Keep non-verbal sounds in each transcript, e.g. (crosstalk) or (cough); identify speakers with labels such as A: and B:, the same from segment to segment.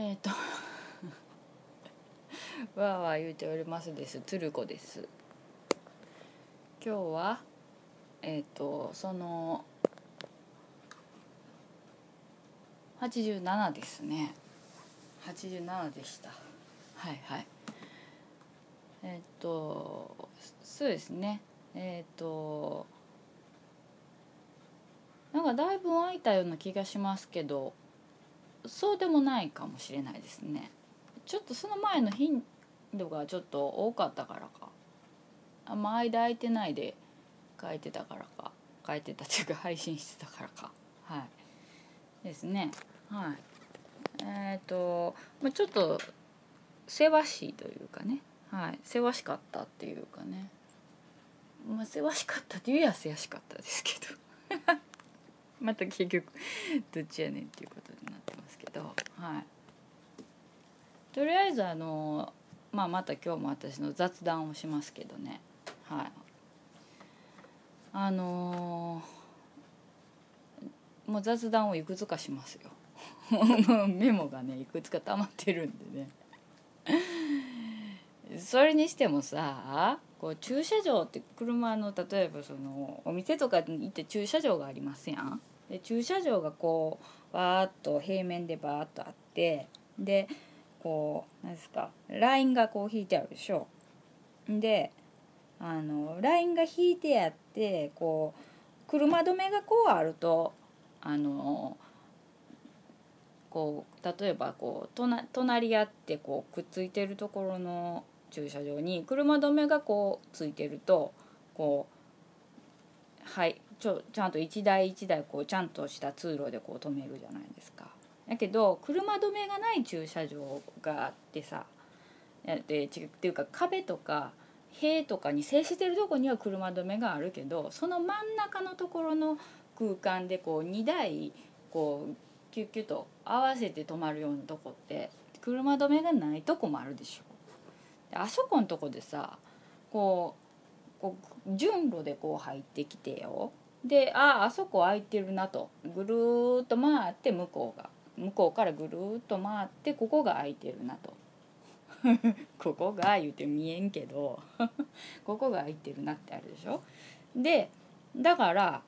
A: えっ、と (laughs) わーわー言うておりますです。つる子です。今日はえっ、とその87ですね。87でした。はいはい。えっ、とそうですね。えっ、となんかだいぶ空いたような気がしますけどそうでもないかもしれないですね。ちょっとその前の頻度がちょっと多かったからか。あんま間空いてないで書いてたからか。書いてたっていうか配信してたからか。はい。ですね。はい。えっ、と、まあ、ちょっとせわしいというかね。はい。せわしかったっていうかね。まあせわしかったっていうやせやしかったですけど。また結局どっちやねんっていうことになってますけど。はい。とりあえずあのまあまた今日も私の雑談をしますけどね。はい。あのーもう雑談をいくつかしますよ。(laughs) メモがねいくつか溜まってるんでね。それにしてもさこう駐車場って車の例えばそのお店とかに行って駐車場がありますやん。で駐車場がこうバーッと平面でバーッとあってでこうなんですかラインがこう引いてあるでしょ。であのラインが引いてあってこう車止めがこうあるとあのこう例えばこう隣り合ってこうくっついてるところの駐車場に車止めがこうついてるとこうはいちょちゃんと一台一台こうちゃんとした通路でこう止めるじゃないですか。だけど車止めがない駐車場があってさでっていうか壁とか塀とかに接してるとこには車止めがあるけどその真ん中のところの空間でこう2台こうキュッキュッと合わせて止まるようなとこって車止めがないとこもあるでしょ。あそこのとこでさこうこう順路でこう入ってきてよ。でああそこ空いてるなと。ぐるーっと回って向こうが。向こうからぐるーっと回ってここが空いてるなと。(laughs) ここが言うて見えんけど。(laughs) ここが空いてるなってあるでしょ。でだから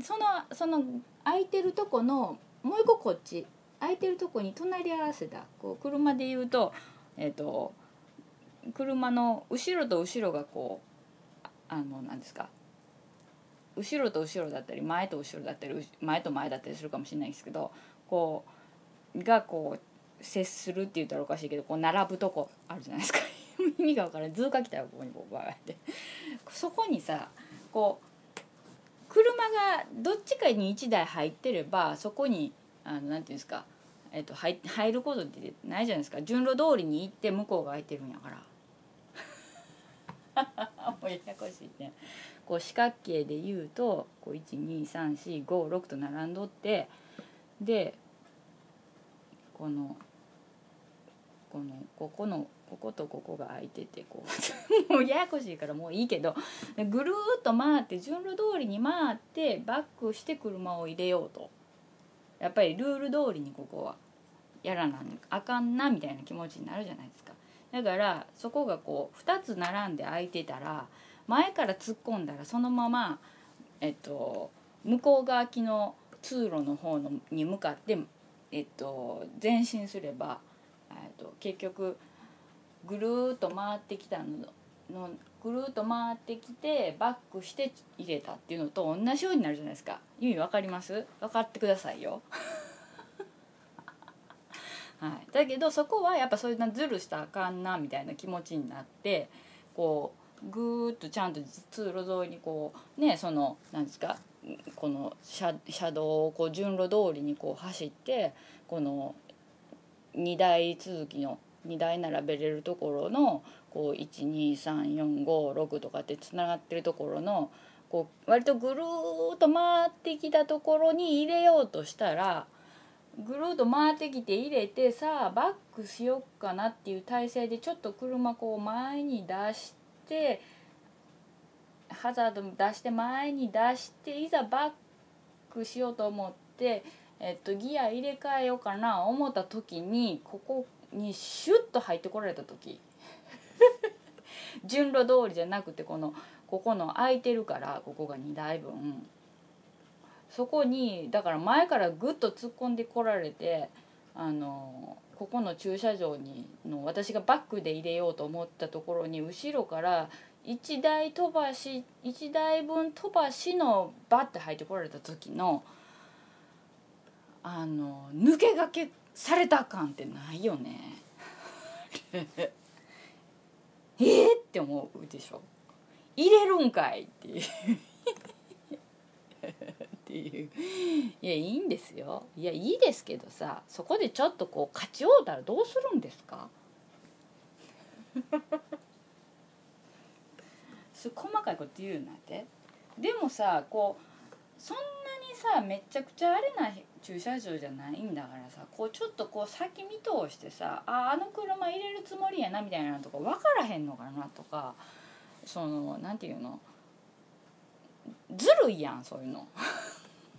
A: そのその空いてるとこのもう一個こっち。空いてるとこに隣り合わせたこう車で言うとえっ、と車の後ろと後ろがこうあの何ですか後ろと後ろだったり前と後ろだったり前と前だったりするかもしれないですけどこうがこう接するって言ったらおかしいけどこう並ぶとこあるじゃないですか。(laughs) 意味が分からない図が来たよここにこうバーって。そこにさこう車がどっちかに1台入ってればそこにあのなんていうんですか、えっと、入入ることってないじゃないですか。順路通りに行って向こうが空いてるんやから。もうややこしいね。こう四角形で言うと12345と並んどってでこのこのここのこことここが空いててこう。(laughs) もうややこしいからもういいけどぐるーっと回って順路通りに回ってバックして車を入れようと。やっぱりルール通りにここはやらなあかんなみたいな気持ちになるじゃないですか。だからそこがこう2つ並んで空いてたら前から突っ込んだらそのまま、えっと、向こう側きの通路の方のに向かって、えっと、前進すれば、えっと、結局ぐるーっと回ってきたののぐるーっと回ってきてバックして入れたっていうのと同じようになるじゃないですか意味わかります？分かってくださいよ。はい、だけどそこはやっぱそういうなズルしたらあかんなみたいな気持ちになってこうぐーっとちゃんと通路沿いにこうねそのなんですかこの車車道をこう順路通りにこう走ってこの2台続きの2台並べれるところのこう123456とかってつながってるところのこう割とぐるーっと回ってきたところに入れようとしたらぐるっと回ってきて入れてさあバックしよっかなっていう体勢でちょっと車こう前に出してハザード出して前に出していざバックしようと思ってえっと、ギア入れ替えようかな思った時にここにシュッと入ってこられた時。(laughs) 順路通りじゃなくてこのここの空いてるからここが2台分。そこにだから前からグッと突っ込んでこられてあのここの駐車場にの私がバックで入れようと思ったところに後ろから1台飛ばし1台分飛ばしのバッて入ってこられた時のあの抜け駆けされた感ってないよね。(laughs) えーって思うでしょ。入れるんかいっていう。っていう。いやいいんですよ。いやいいですけどさそこでちょっとこう勝ち合うたらどうするんですか？(laughs) す細かいこと言うなって。でもさこうそんなにさめちゃくちゃあれな駐車場じゃないんだからさこうちょっとこう先見通してさああの車入れるつもりやなみたいなとか分からへんのかなとかそのなんていうの？ずるいやんそういうの。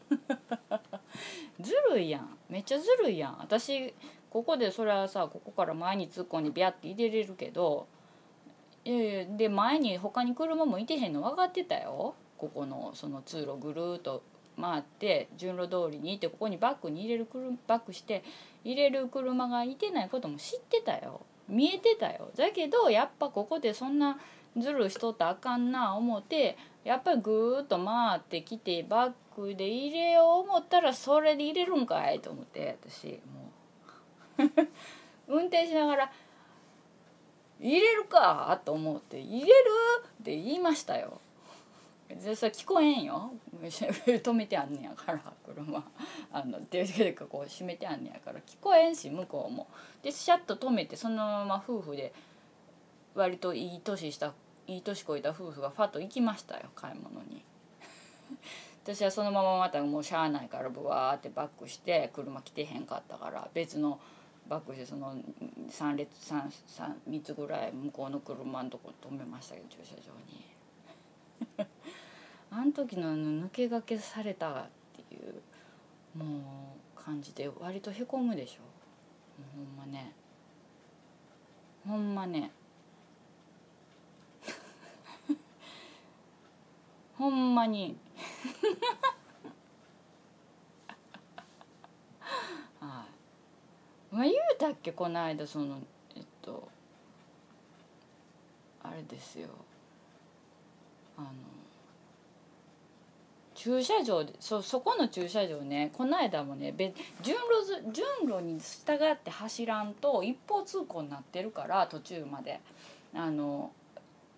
A: (laughs) ずるいやん。めっちゃずるいやん。私ここでそれはさここから前に突っ込んでビャって入れれるけどいやいやで前に他に車もいてへんの分かってたよ。ここのその通路ぐるっと回って順路通りに行ってここにバックに入れるバックして入れる車がいてないことも知ってたよ。見えてたよ。だけどやっぱここでそんなずるしとったらあかんな思ってやっぱりぐーっと回ってきてバックで入れよう思ったらそれで入れるんかいと思って私もう (laughs) 運転しながら「入れるか!」と思って「入れる?」って言いましたよ。でそれ聞こえんよ (laughs) 止めてあんねやから車あのでかこう閉めてあんねやから聞こえんし向こうも。でシャッと止めてそのまま夫婦で割といい年したいい年こいた夫婦がファッと行きましたよ買い物に。(laughs) 私はそのまままたもうしゃあないからブワーってバックして車来てへんかったから別のバックしてその3列 3, 3, 3つぐらい向こうの車のとこ止めましたけど駐車場に。(laughs) あの時の抜け駆けされたっていうもう感じで割とへこむでしょ。ほんまね。ほんまね。ほんまに。(laughs) はい。まあ言うたっけこの間そのえっとあれですよ。あの駐車場でそそこの駐車場ねこの間もね順路順路に従って走らんと一方通行になってるから途中まで。あの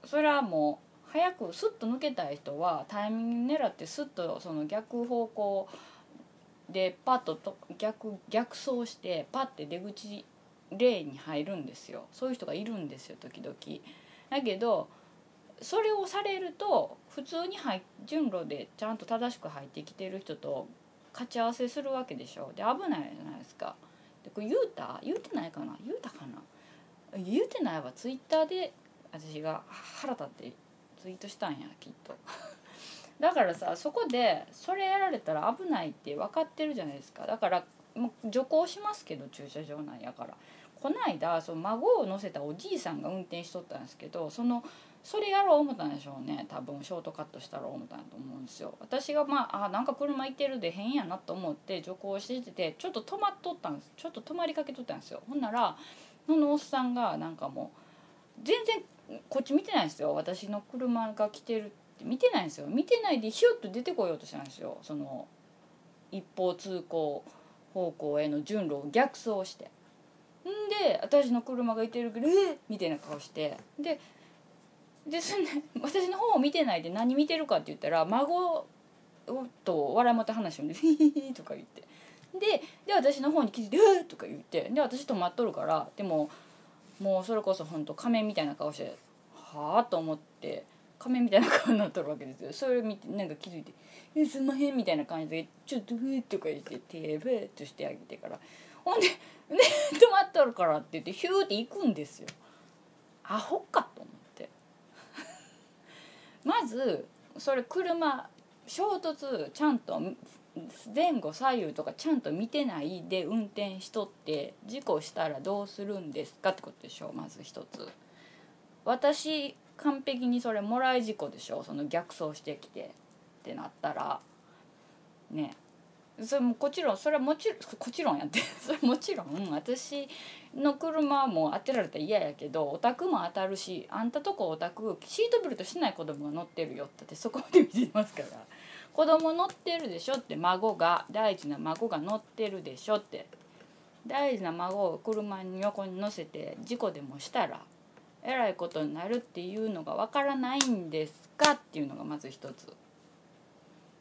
A: それはもう早くスッと抜けたい人はタイミング狙ってスッとその逆方向でパッとと逆逆走してパッて出口レーンに入るんですよ。そういう人がいるんですよ時々。だけどそれをされると普通に入順路でちゃんと正しく入ってきてる人と勝ち合わせするわけでしょ。で危ないじゃないですか。でこれ言うた？言うてないかな？言うたかな？言うてないわ。ツイッターで私が腹立ってツイートしたんやきっと。(laughs) だからさそこでそれやられたら危ないって分かってるじゃないですか。だからもう徐行しますけど駐車場なんやから。こないだその孫を乗せたおじいさんが運転しとったんですけどそのそれやろう思ったんでしょうね。多分ショートカットしたら思ったんやと思うんですよ。私がまああなんか車いてるで変やなと思って徐行しててちょっと止まっとったんです。ちょっと止まりかけとったんですよ。ほんならそのおっさんがなんかもう全然こっち見てないですよ。私の車が来てるって。見てないですよ。見てないでひょっと出てこようとしたんですよ。その一方通行方向への順路を逆走して。んで私の車がいてるけど「えっ!」みたいな顔して。ででそんな私の方を見てないで何見てるかって言ったら孫と笑いもって話すんで「(laughs) ヒヒヒ」とか言って。でで私の方に気づいて「えっ!」とか言って。で私止まっとるからでももうそれこそ本当仮面みたいな顔してはあと思って仮面みたいな顔になっとるわけですよ。それ見てなんか気づいて「えすんまへん」みたいな感じで「ちょっとふー」とか言って手ふーっとしてあげてから。ほんで「ね止まっとるから」って言ってヒューって行くんですよ。アホかと思って。(laughs) まずそれ車衝突ちゃんと前後左右とかちゃんと見てないで運転しとって事故したらどうするんですかってことでしょまず一つ。私完璧にそれもらい事故でしょその逆走してきてってなったら。ね。それもこちろんそれはもちろんこちろんやって。(laughs) それもちろん私の車も当てられたら嫌やけどお宅も当たるしあんたとこお宅シートベルトしない子供が乗ってるよってそこまで見てますから。子供乗ってるでしょって孫が大事な孫が乗ってるでしょって大事な孫を車に横に乗せて事故でもしたらえらいことになるっていうのがわからないんですかっていうのがまず一つ。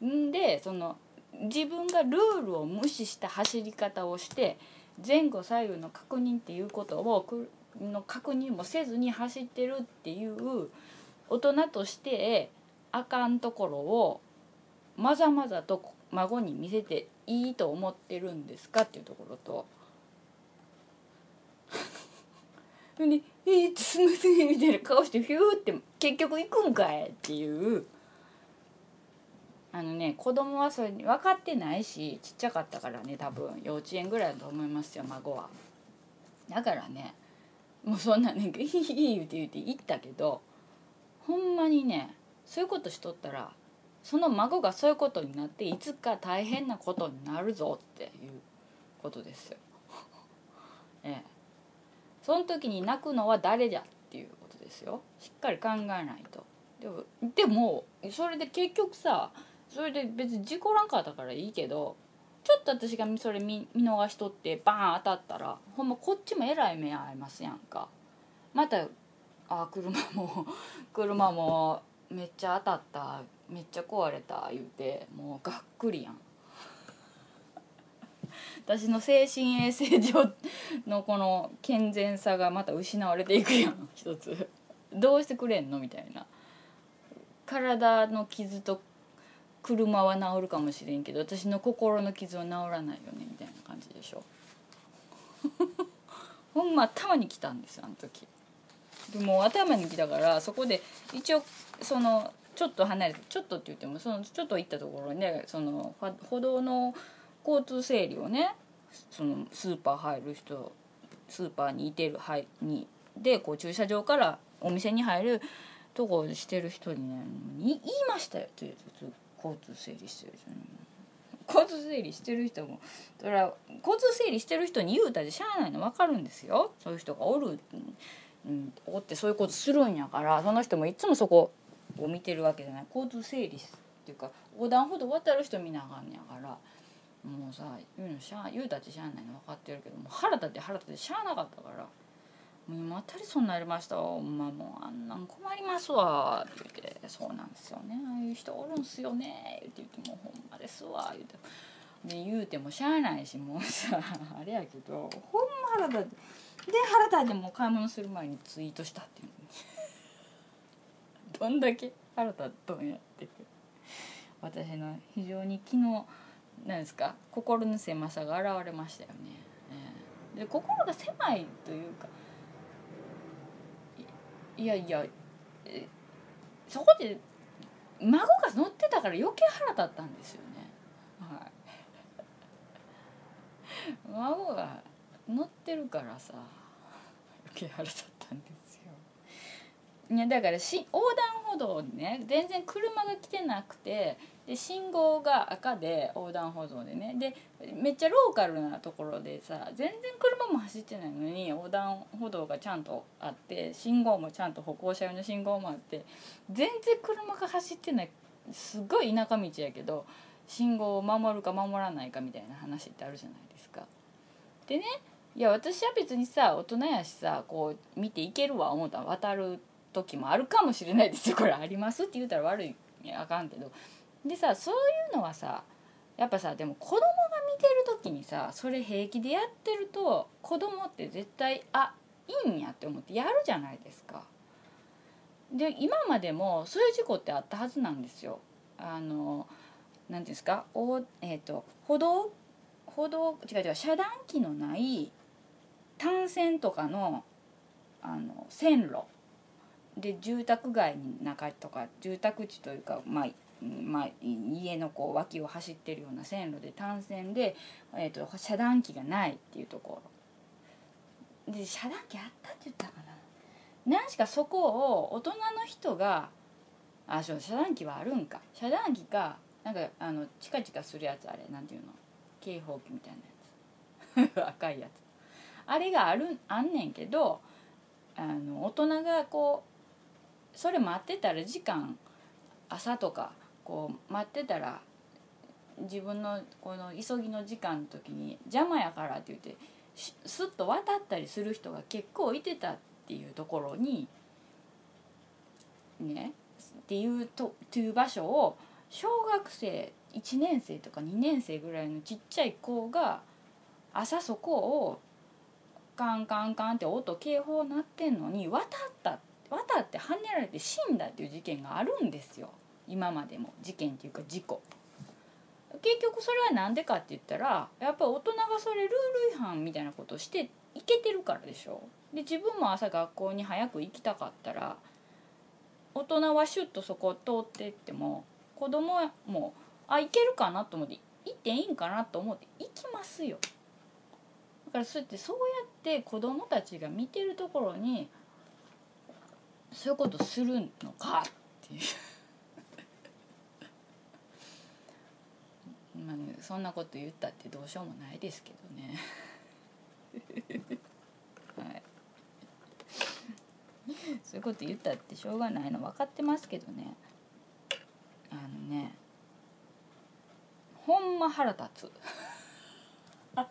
A: んでその自分がルールを無視した走り方をして前後左右の確認っていうことをの確認もせずに走ってるっていう大人としてあかんところをまざまざと孫に見せていいと思ってるんですかっていうところと。(laughs) で「えー、すいません」みたいな顔してヒューって結局行くんかいっていうあのね子供はそれに分かってないしちっちゃかったからね多分幼稚園ぐらいだと思いますよ孫は。だからねもうそんなね「(laughs) ヒヒヒ」言うて言うて言ったけどほんまにねそういうことしとったらその孫がそういうことになっていつか大変なことになるぞっていうことですよ。(laughs) ええ、その時に泣くのは誰じゃっていうことですよしっかり考えないと。でもでもそれで結局さそれで別に事故らんかったからいいけどちょっと私がそれ見見逃しとってバーン当たったらほんまこっちもえらい目合いますやんかまたあ車も (laughs) 車もめっちゃ当たっためっちゃ壊れた言うてもうがっくりやん。(laughs) 私の精神衛生上のこの健全さがまた失われていくやん一つ。どうしてくれんのみたいな。体の傷と車は治るかもしれんけど私の心の傷は治らないよねみたいな感じでしょ。(laughs) ほんま頭にきたんですよあの時。でも頭にきたからそこで一応そのちょっと離れてちょっとって言ってもそのちょっと行ったところにねその歩道の交通整理をねそのスーパー入る人スーパーにいてるはいにでこう駐車場からお店に入るとこしてる人にね言いましたよって交通整理してる人に。交通整理してる人もそれは交通整理してる人に言うたでしゃあないの分かるんですよ。そういう人がおる、うん、おってそういうことするんやからその人もいつもそこを見てるわけじゃない。交通整理っていうか横断歩道渡る人見なあかんねやから。もうさ言うのしゃ言うたってしゃあないの分かってるけども腹立って腹立ってしゃあなかったから。もう今当たりそうになりましたほんまもうあんなん困りますわ」って言って「そうなんですよね。ああいう人おるんすよね」って言って「もうほんまですわ」言うて。で言うてもしゃあないしもうさ (laughs) あれやけどほんま腹立ってで腹立ってもう買い物する前にツイートしたっていう。どんだけ腹立っとんやって私の非常に昨日何ですか心の狭さが現れましたよね。で心が狭いというかいやいやそこで孫が乗ってたから余計腹立ったんですよね。はい。孫が乗ってるからさ余計腹立ったんです。いやだからし横断歩道ね全然車が来てなくてで信号が赤で横断歩道でねでめっちゃローカルなところでさ全然車も走ってないのに横断歩道がちゃんとあって信号もちゃんと歩行者用の信号もあって全然車が走ってないすごい田舎道やけど信号を守るか守らないかみたいな話ってあるじゃないですか。でねいや私は別にさ大人やしさこう見ていけるわ思ったら渡る時もあるかもしれないですよ (laughs) これありますって言うたら悪いあかんけどでさそういうのはさやっぱさでも子供が見てる時にさそれ平気でやってると子供って絶対あいいんやって思ってやるじゃないですか。で今までもそういう事故ってあったはずなんですよ。あの何ですか？お、えーと、歩道歩道違う違う遮断機のない単線とかのあの線路で住宅街の中とか住宅地というかまあまあ、家のこう脇を走ってるような線路で単線で、えーと、遮断機がないっていうところ。で遮断機あったって言ったかな。何しかそこを大人の人があそう遮断機はあるんか。遮断機かなんかあのチカチカするやつあれなんていうの？警報器みたいなやつ。(laughs) 赤いやつ。あれがあるあんねんけどあの大人がこうそれ待ってたら時間朝とかこう待ってたら自分のこの急ぎの時間の時に邪魔やからって言ってスッと渡ったりする人が結構いてたっていうところにねっていうとという場所を小学生1年生とか2年生ぐらいのちっちゃい子が朝そこをカンカンカンって音警報鳴ってんのに渡ったって渡ってはねられて死んだっていう事件があるんですよ。今までも事件っていうか事故。結局それは何でかって言ったらやっぱ大人がそれルール違反みたいなことしていけてるからでしょ。で自分も朝学校に早く行きたかったら大人はシュッとそこを通っていっても子供はもうあ行けるかなと思って行っていいんかなと思って行きますよ。だからそうやってそうやって子供たちが見てるところにそういうことするのかっていう。まあねそんなこと言ったってどうしようもないですけどね。はい。そういうこと言ったってしょうがないの分かってますけどね。あのねほんま腹立つ。(laughs)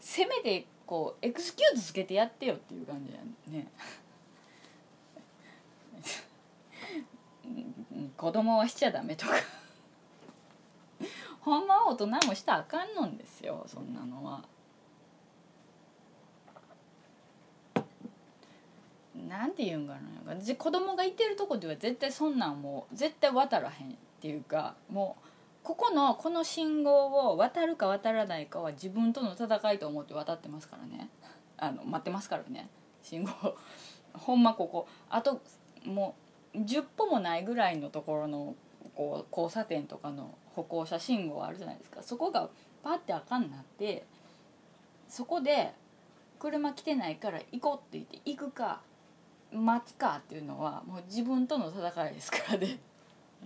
A: せめてこうエクスキューズつけてやってよっていう感じやね。(laughs) 子供はしちゃダメとか。(laughs) ほんまは大人もしたらあかんのんですよそんなのは。なんて言うんかな。子供がいてるとこでは絶対そんなんもう絶対渡らへんっていうかもうここのこの信号を渡るか渡らないかは自分との戦いと思って渡ってますからね。あの待ってますからね。信号。(laughs) ほんまここ。あともう10歩もないぐらいのところのこう交差点とかの歩行者信号あるじゃないですか。そこがパッてあかんなってそこで車来てないから行こうって言って行くか待つかっていうのはもう自分との戦いですからね。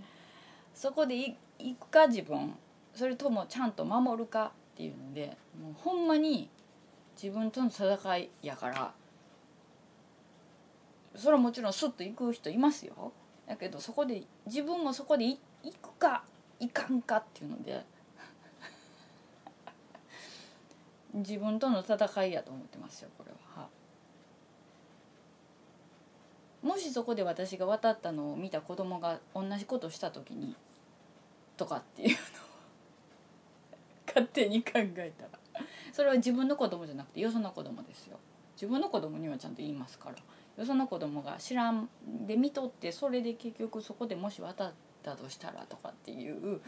A: (laughs) そこで行くか自分それともちゃんと守るかっていうのでもうほんまに自分との戦いやからそれはもちろんスッと行く人いますよだけどそこで自分もそこで行くか行かんかっていうので (laughs) 自分との戦いやと思ってますよこれは。もしそこで私が渡ったのを見た子供が同じことした時にとかっていうのを勝手に考えたら。それは自分の子供じゃなくてよその子供ですよ。自分の子供にはちゃんと言いますから。よその子供が知らんで見とってそれで結局そこでもし渡ったとしたらとかっていう、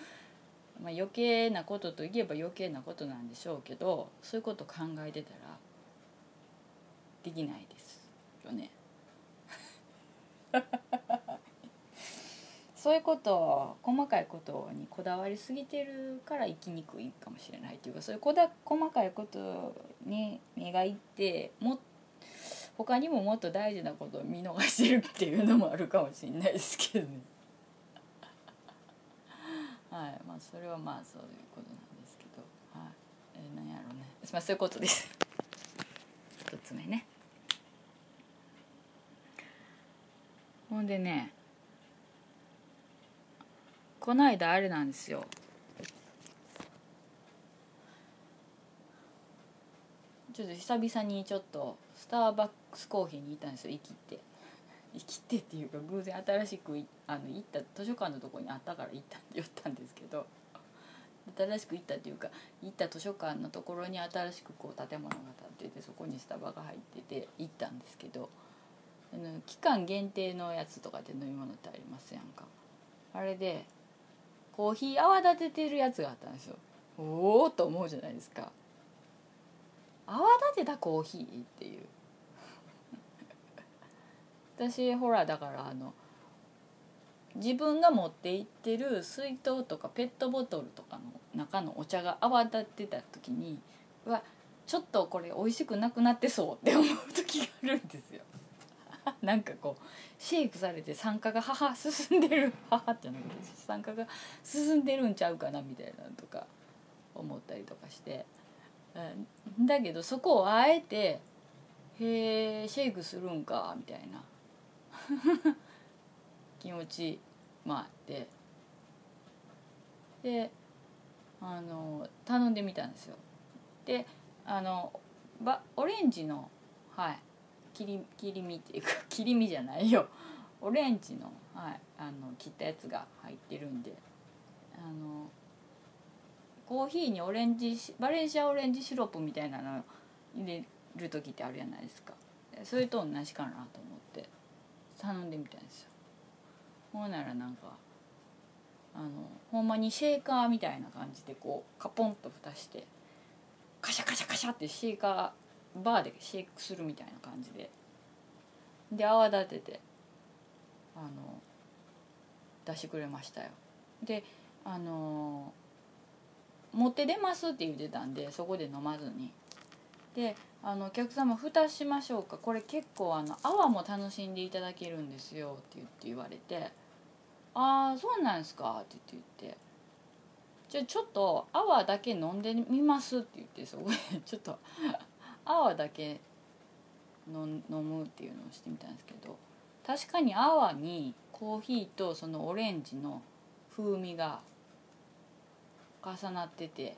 A: まあ、余計なことといえば余計なことなんでしょうけどそういうこと考えてたらできないですよね。(laughs) そういうこと細かいことにこだわりすぎてるから生きにくいかもしれないっていうかそういうこだ細かいことに目がいっても他にももっと大事なことを見逃してるっていうのもあるかもしれないですけどね。(laughs) はいまあそれはまあそういうことなんですけど、はいえー、何やろうね、まあ、そういうことです。一つ目ね。ほんでねこの間あれなんですよ。ちょっと久々にちょっとスターバックスコーヒーに行ったんですよ。生きて。生きてっていうか偶然新しくあの行った図書館のとこにあったから行ったんで寄ったんですけど。新しく行ったっていうか行った図書館のところに新しくこう建物が建っててそこにスタバが入ってて行ったんですけど。あの期間限定のやつとかで飲み物ってありますやんか。あれでコーヒー泡立ててるやつがあったんですよ。おおと思うじゃないですか。泡立てたコーヒーっていう。(laughs) 私ほらだからあの自分が持って行ってる水筒とかペットボトルとかの中のお茶が泡立ってた時にうわちょっとこれ美味しくなくなってそうって思う時があるんですよ。(laughs) なんかこうシェイクされて酸化が母進んでる母じゃなくて酸化が進んでるんちゃうかなみたいなとか思ったりとかして。だけどそこをあえて「へえシェイクするんか」みたいな。(laughs) 気持ちもあって。であの頼んでみたんですよ。であのばオレンジのはい。切り切り身っていうか (laughs) 切り身じゃないよ。オレンジの,、はい、あの切ったやつが入ってるんで。あのコーヒーにオレンジバレンシアオレンジシロップみたいなの入れる時ってあるじゃないですか。それと同じかなと思って。頼んでみたんですよ。ほうならなんかあのほんまにシェーカーみたいな感じでこうカポンと蓋してカシャカシャカシャってシェーカーバーでシェイクするみたいな感じで。で泡立ててあの出してくれましたよ。であの持って出ますって言ってたんでそこで飲まずに。であのお客様蓋しましょうか。これ結構あの泡も楽しんでいただけるんですよ。って言って言われて「ああそうなんですか」って言って言って「じゃあちょっと泡だけ飲んでみます」って言ってそこでちょっと泡だけ飲むっていうのをしてみたんですけど確かに泡にコーヒーとそのオレンジの風味が重なってて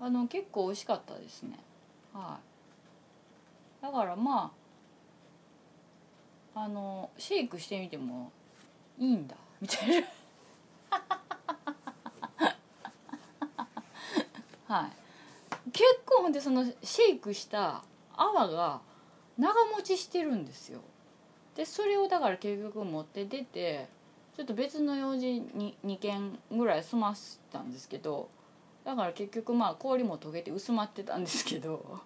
A: あの結構美味しかったですね。はい。だからまああのシェイクしてみてもいいんだみたいな。(laughs) はい。結構ほんでそのシェイクした泡が長持ちしてるんですよ。でそれをだから結局持って出てちょっと別の用事に2件ぐらい済ませたんですけどだから結局まあ氷も溶けて薄まってたんですけど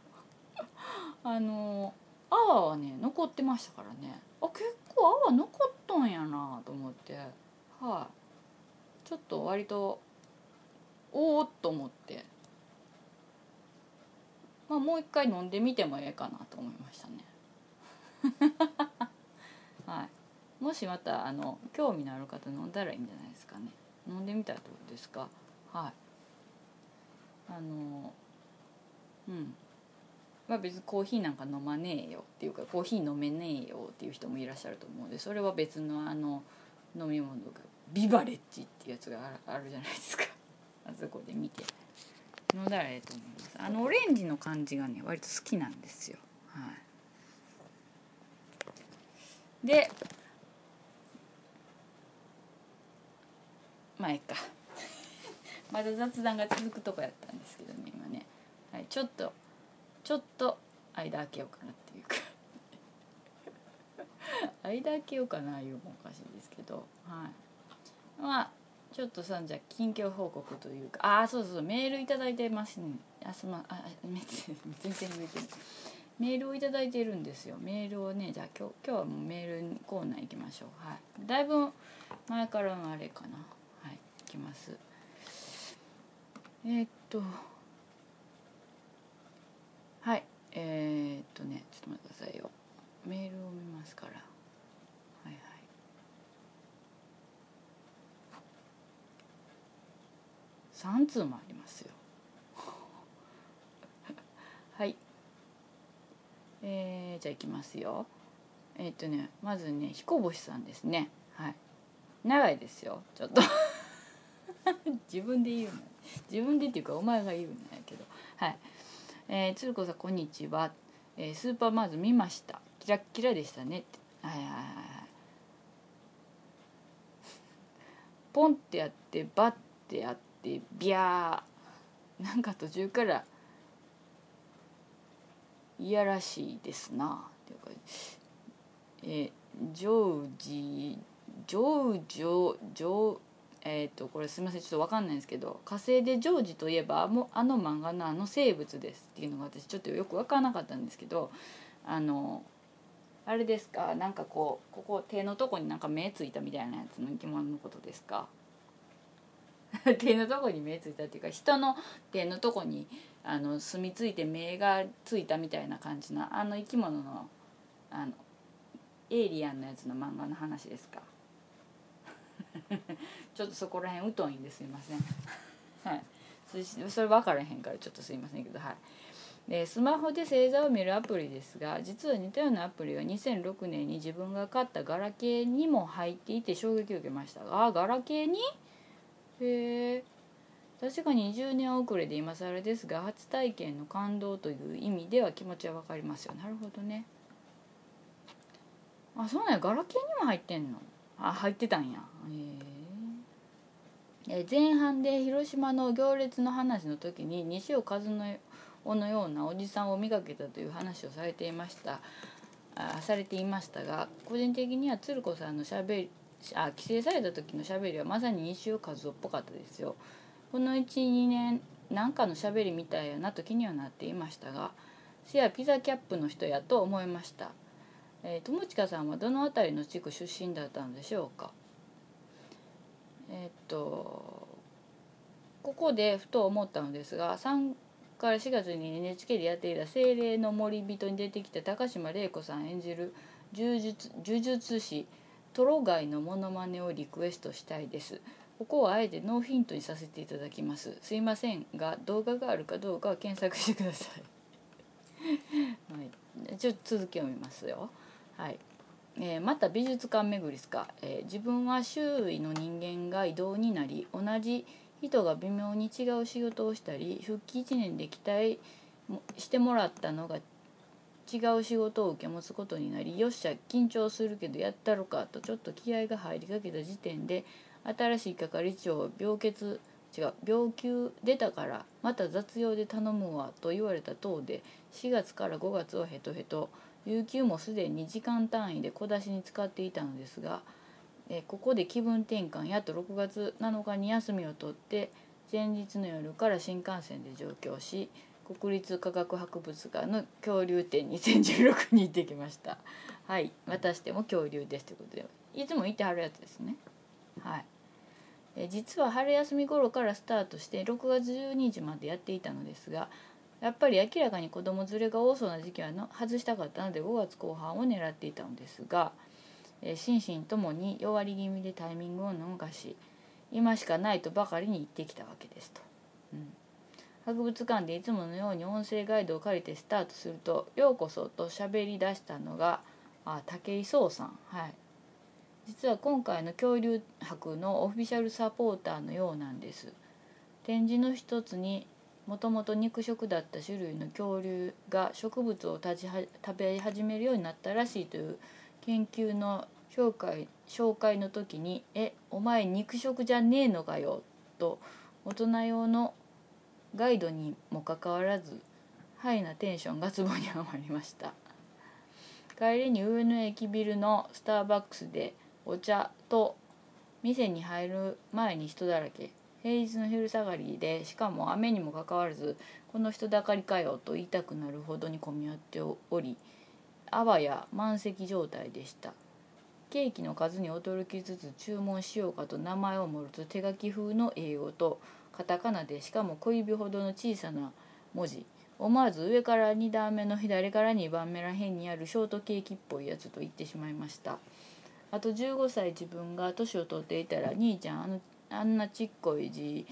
A: (laughs) あの泡はね残ってましたからね。あ結構泡残っとんやなと思って。はい、あ、ちょっと割とおおっと思って。まあもう一回飲んでみてもええかなと思いましたね。(laughs) はい。もしまたあの興味のある方飲んだらいいんじゃないですかね。飲んでみたらどうですか？はい。あのうん。まあ別にコーヒーなんか飲まねえよっていうかコーヒー飲めねえよっていう人もいらっしゃると思うんでそれは別のあの飲み物がビバレッジっていうやつがあるじゃないですか。あそこで見て。飲んだらえと思います。あのオレンジの感じがね割と好きなんですよ。はい。でまあええか。(laughs) まだ雑談が続くとこやったんですけどね今ね、はい、ちょっとちょっと間開けようかなっていうか。(laughs) 間開けようかないうもおかしいですけど。はい。まあちょっとさじゃあ近況報告というか。ああそうそうメール頂いてますね。あすまあ全然言えてるメールを頂いてるんですよ。メールをねじゃあ今日今日はもうメールコーナー行きましょう。はい。だいぶ前からのあれかな。はい。行きます。えー、っと。はい。えー、っとねちょっと待ってくださいよ。メールを見ますからはいはい3通もありますよ。(laughs) はい。えー、じゃあいきますよ。えー、っとねまずね彦星さんですね。はい。長いですよ。ちょっと。(laughs) 自分で言うの。自分でっていうかお前が言うんやけど。はい。えー、鶴子さんこんにちは、えー、スーパーマーズ見ました。キラッキラでしたね。ってはいはいはいはい。ポンってやってバッてやってビャーなんか途中からいやらしいですなっていうかえ、ジョージジョージョジョーえー、とこれすみませんちょっと分かんないんですけど「火星でジョージといえばあのあの漫画のあの生物です」っていうのが私ちょっとよく分からなかったんですけどあのあれですかなんかこうここ手のとこになんか目ついたみたいなやつの生き物のことですか？(laughs) 手のとこに目ついたっていうか人の手のとこにあの住み着いて目がついたみたいな感じのあの生き物のあのエイリアンのやつの漫画の話ですか？(laughs) ちょっとそこら辺疎いんですいません。(laughs) はい。それ分からへんからちょっとすいませんけどはい。でスマホで星座を見るアプリですが実は似たようなアプリが2006年に自分が買ったガラケーにも入っていて衝撃を受けました。がガラケーにへえ確かに10年遅れで今更ですが初体験の感動という意味では気持ちは分かりますよ。なるほどね。あそうなんや。ガラケーにも入ってんの？あ入ってたんや。へえ前半で広島の行列の話の時に西尾和之のようなおじさんを磨けたという話をされていました。あされていましたが個人的には鶴子さんのしゃべりあ帰省された時のしゃべりはまさに西尾和夫っぽかったですよ。この12年何かのしゃべりみたいやなと気にはなっていましたがせやピザキャップの人やと思いました。えー、友近さんはどの辺りの地区出身だったのでしょうかえー、っとここでふと思ったのですが3から4月に NHK でやっていた「精霊の森人」に出てきた高島玲子さん演じる呪術呪術師トロガイのモノマネをリクエストしたいです。ここはあえてノーヒントにさせていただきます。すいませんが動画があるかどうかは検索してください。(laughs) はい、ちょっと続きを見ますよ。はい。えー、また美術館巡りですか、えー、自分は周囲の人間が異動になり同じ人が微妙に違う仕事をしたり復帰1年で期待してもらったのが違う仕事を受け持つことになりよっしゃ緊張するけどやったろかとちょっと気合が入りかけた時点で新しい係長病欠違う病休出たからまた雑用で頼むわと言われた等で4月から5月はヘトヘト有給もすでに時間単位で小出しに使っていたのですがえここで気分転換やっと6月7日に休みを取って前日の夜から新幹線で上京し国立科学博物館の恐竜展2016に行ってきました。はい。またしても恐竜ですということでいつも行ってはるやつですね。はい。え実は春休み頃からスタートして6月12日までやっていたのですがやっぱり明らかに子供連れが多そうな時期はの外したかったので5月後半を狙っていたのですがえ心身ともに弱り気味でタイミングを逃し今しかないとばかりに言ってきたわけですと。うん。博物館でいつものように音声ガイドを借りてスタートすると「ようこそ」と喋り出したのがあ武井壮さん。はい。実は今回の恐竜博のオフィシャルサポーターのようなんです。展示の一つにもともと肉食だった種類の恐竜が植物を食べ始めるようになったらしいという研究の紹介紹介の時に「えお前肉食じゃねえのかよ」と大人用のガイドにもかかわらずハイなテンションがツボにはまりました。帰りに上野駅ビルのスターバックスでお茶と店に入る前に人だらけ。平日の昼下がりでしかも雨にもかかわらずこの人だかりかよと言いたくなるほどに混み合っておりあわや満席状態でした。ケーキの数に驚きつつ注文しようかと名前を盛ると手書き風の英語とカタカナでしかも小指ほどの小さな文字。思わず上から2段目の左から2番目らへんにあるショートケーキっぽいやつと言ってしまいました。あと15歳自分が年を取っていたら兄ちゃんあのあんなちっこい字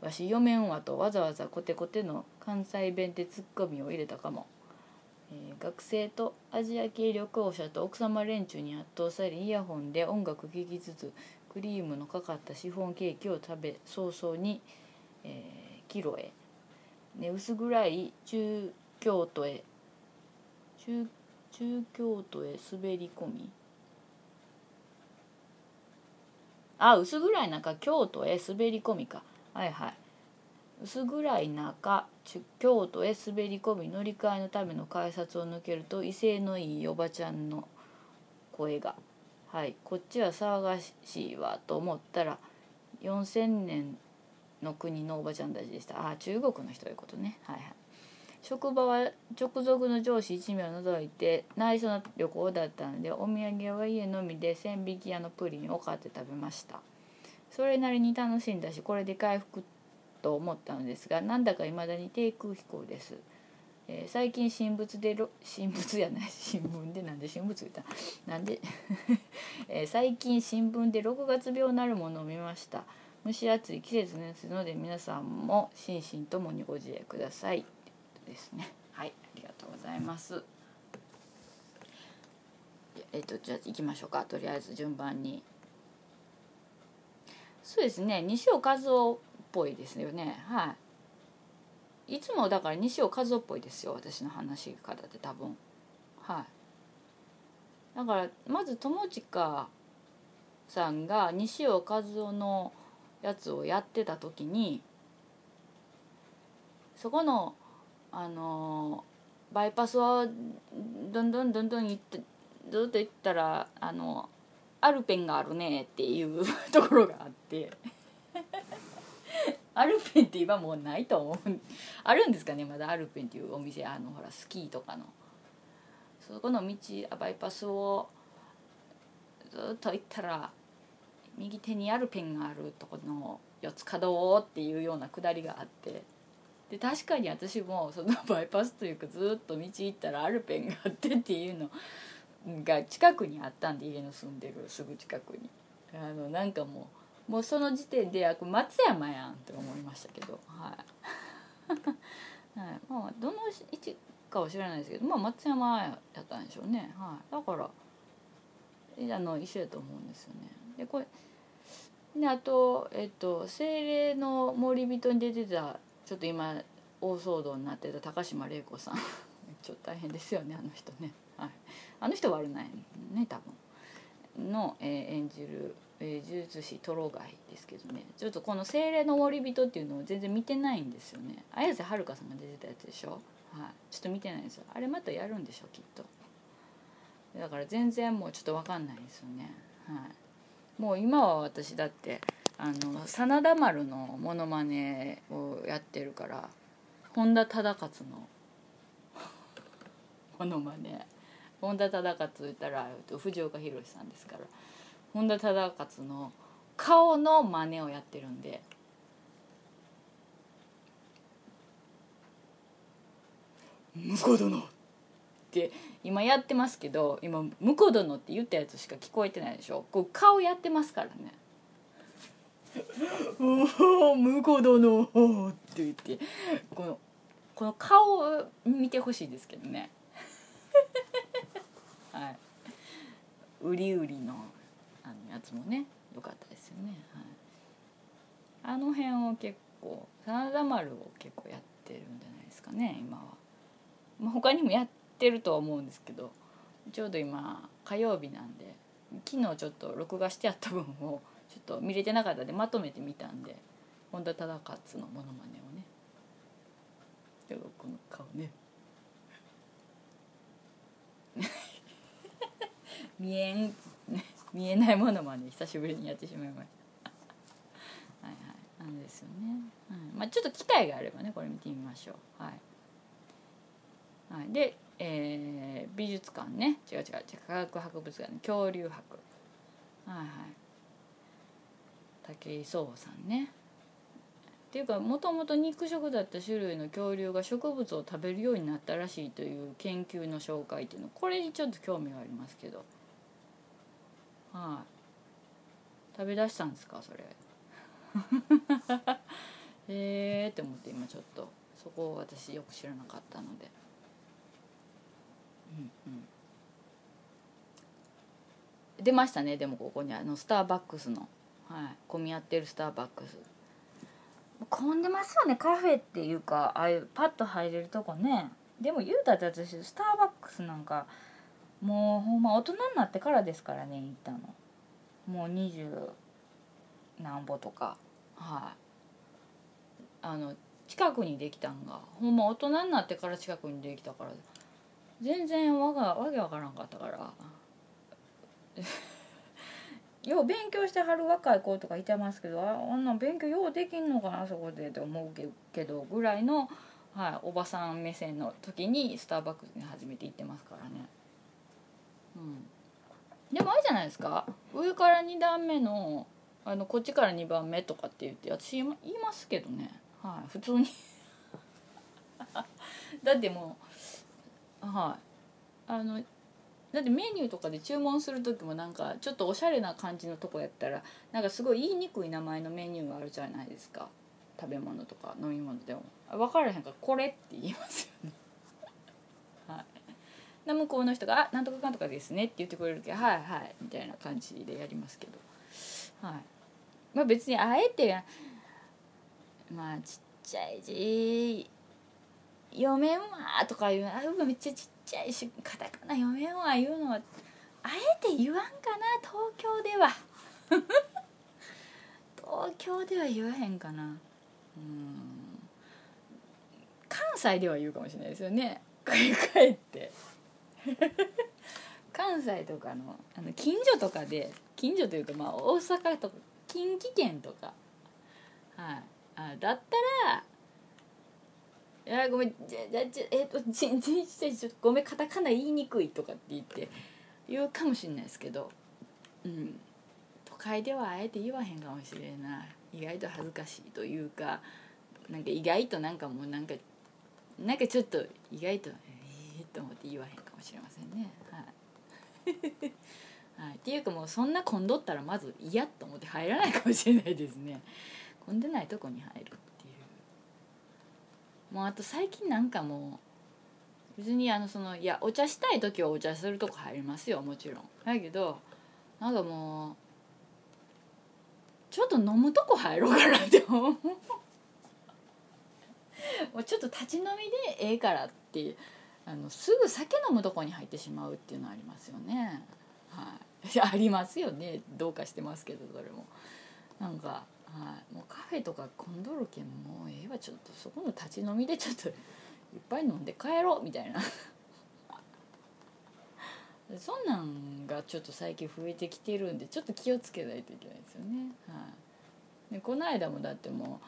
A: わし読めんわとわざわざコテコテの関西弁でツッコミを入れたかも。え、学生とアジア系旅行者と奥様連中に圧倒されイヤホンで音楽聴きつつクリームのかかったシフォンケーキを食べ早々に、えー、帰路へ、ね、薄暗い中京都へ。中中京都へ滑り込み。あ薄暗い中京都へ滑り込みか。はいはい。薄暗い中京都へ滑り込み。乗り換えのための改札を抜けると威勢のいいおばちゃんの声が「はいこっちは騒がしいわ」と思ったら4,000年の国のおばちゃんたちでした。ああ中国の人いうことね。はいはい。職場は直属の上司1名を除いて内緒の旅行だったのでお土産は家のみで千匹屋のプリンを買って食べました。それなりに楽しんだしこれで回復と思ったのですがなんだか未だに低空飛行です、えー最近新聞でろ新聞じゃない新聞でなんで新聞言った？なんで、(laughs) えー最近新聞で6月病なるものを見ました。蒸し暑い季節ですので皆さんも心身ともにご自愛ください。ですね。はいありがとうございます。えっとじゃあ行きましょうか。とりあえず順番に。そうですね。西尾和夫っぽいですよね。はい。いつもだから西尾和夫っぽいですよ私の話し方って多分。はい。だからまず友近さんが西尾和夫のやつをやってた時にそこのあのバイパスをどんどんどんどん行ってずっと行ったらあのアルペンがあるねっていう (laughs) ところがあって。アルペンって今もうないと思う。(laughs) あるんですかねまだアルペンっていうお店。あのほらスキーとかの。そこの道バイパスをずっと行ったら右手にアルペンがあるとこの四つ角をっていうようなくだりがあって。で確かに私もその (laughs) バイパスというかずっと道行ったらアルペンがあってっていうのが近くにあったんで家の住んでるすぐ近くに。あのなんかもうもうその時点であ松山やんって思いましたけど。はい、(laughs) はい、まあどの位置かは知らないですけどまあ松山やったんでしょうね。はい。だからあの一緒やと思うんですよね。でこれであとえっと精霊の森人に出てたちょっと今大騒動になってた高島玲子さん。(laughs) ちょっと大変ですよねあの人ね、はい、あの人悪ないね多分。の、えー演じる、えー呪術師トロガイですけどね。ちょっとこの「精霊の森人」っていうのを全然見てないんですよね。綾瀬はるかさんが出てたやつでしょ、はい、ちょっと見てないんですよ。あれまたやるんでしょ？きっと。だから全然もうちょっと分かんないですよね。はい。もう今は私だってあの真田丸のモノマネをやってるから本田忠勝の (laughs) モノマネ。本田忠勝と言ったら藤岡弘さんですから。本田忠勝の顔の真似をやってるんで「婿殿」って今やってますけど今「婿殿」って言ったやつしか聞こえてないでしょ？こう顔やってますからね「おお婿殿」って言ってこのこの顔を見てほしいですけどね。(laughs) はい。売り売りのやつもね良かったですよね、はい、あの辺を結構真田丸を結構やってるんじゃないですかね今は、まあ、他にもやってるとは思うんですけどちょうど今火曜日なんで昨日ちょっと録画してあった分をちょっと見れてなかったんでまとめてみたんで本田忠勝のモノマネをね。でこの顔ね。(laughs) (laughs) 見えん見えないものまで久しぶりにやってしまいました。(laughs) はいはい。なんですよね、はい。まあ、ちょっと機会があればねこれ見てみましょう。はい、はい、で、えー美術館ね。違う違う違う。科学博物館ね。恐竜博。はいはい。武井壮さんね。っていうかもともと肉食だった種類の恐竜が植物を食べるようになったらしいという研究の紹介っていうのこれにちょっと興味がありますけど。はい。食べ出したんですかそれ。(laughs) へえって思って今ちょっと。そこを私よく知らなかったので。うんうん。出ましたねでもここにあのスターバックスの。はい。混み合ってるスターバックス。混んでますよねカフェっていうかああいうパッと入れるとこね。でも言うたって私スターバックスなんかもうほんま大人になってからですからね行ったの。もう二十何歩とか。はい。あの近くにできたんが。ほんま大人になってから近くにできたから。全然わがわけわからんかったから。(laughs) よう勉強してはる若い子とかいてますけどああんな勉強ようできんのかなそこでって思うけけどぐらいのはい、おばさん目線の時にスターバックスに初めて行ってますからね。うん。でもあれじゃないですか。上から2段目のあのこっちから2番目とかって言って私言いますけどね。はい。普通に。(laughs) だってもうはい。あのだってメニューとかで注文する時もなんかちょっとおしゃれな感じのとこやったらなんかすごい言いにくい名前のメニューがあるじゃないですか。食べ物とか飲み物でも。分からへんから「これ」って言いますよね。で向こうの人が「あなんとかかんとかですね」って言ってくれるけど「はいはい」みたいな感じでやりますけど。はい。まあ別にあえてまあちっちゃい字読めんわとかいうあうめっちゃちっちゃいしカタカナ読めんわ言うのはあえて言わんかな東京では。(laughs) 東京では言わへんかな。うん。関西では言うかもしれないですよね。(laughs) 帰って。(laughs) 関西とかのあの近所とかで近所というかまあ大阪とか近畿圏とかはい。あだったらいやごめんじゃじゃえっ、とちちちちょごめんカタカナ言いにくいとかって言って言うかもしれないですけどうん。都会ではあえて言わへんかもしれない。意外と恥ずかしいというかなんか意外となんかもうなんかなんかちょっと意外とええー、と思って言わへん。もしれませんね。はい。(laughs) はい、っていうかもうそんな混んどったらまず嫌と思って入らないかもしれないですね。混んでないとこに入るっていう。もうあと最近なんかもう別にあのそのいやお茶したい時はお茶するとこ入りますよ。もちろん。だけどなんかもうちょっと飲むとこ入ろうかなって思う。もうちょっと立ち飲みでええからっていう。あのすぐ酒飲むとこに入ってしまうっていうのはありますよね。はい。(laughs) ありますよね。どうかしてますけどそれも。なんかはい、もうカフェとか混んどるけんもうええわ。ちょっとそこの立ち飲みでちょっといっぱい飲んで帰ろうみたいな。(laughs) そんなんがちょっと最近増えてきてるんでちょっと気をつけないといけないですよね。はい、でこの間もだっても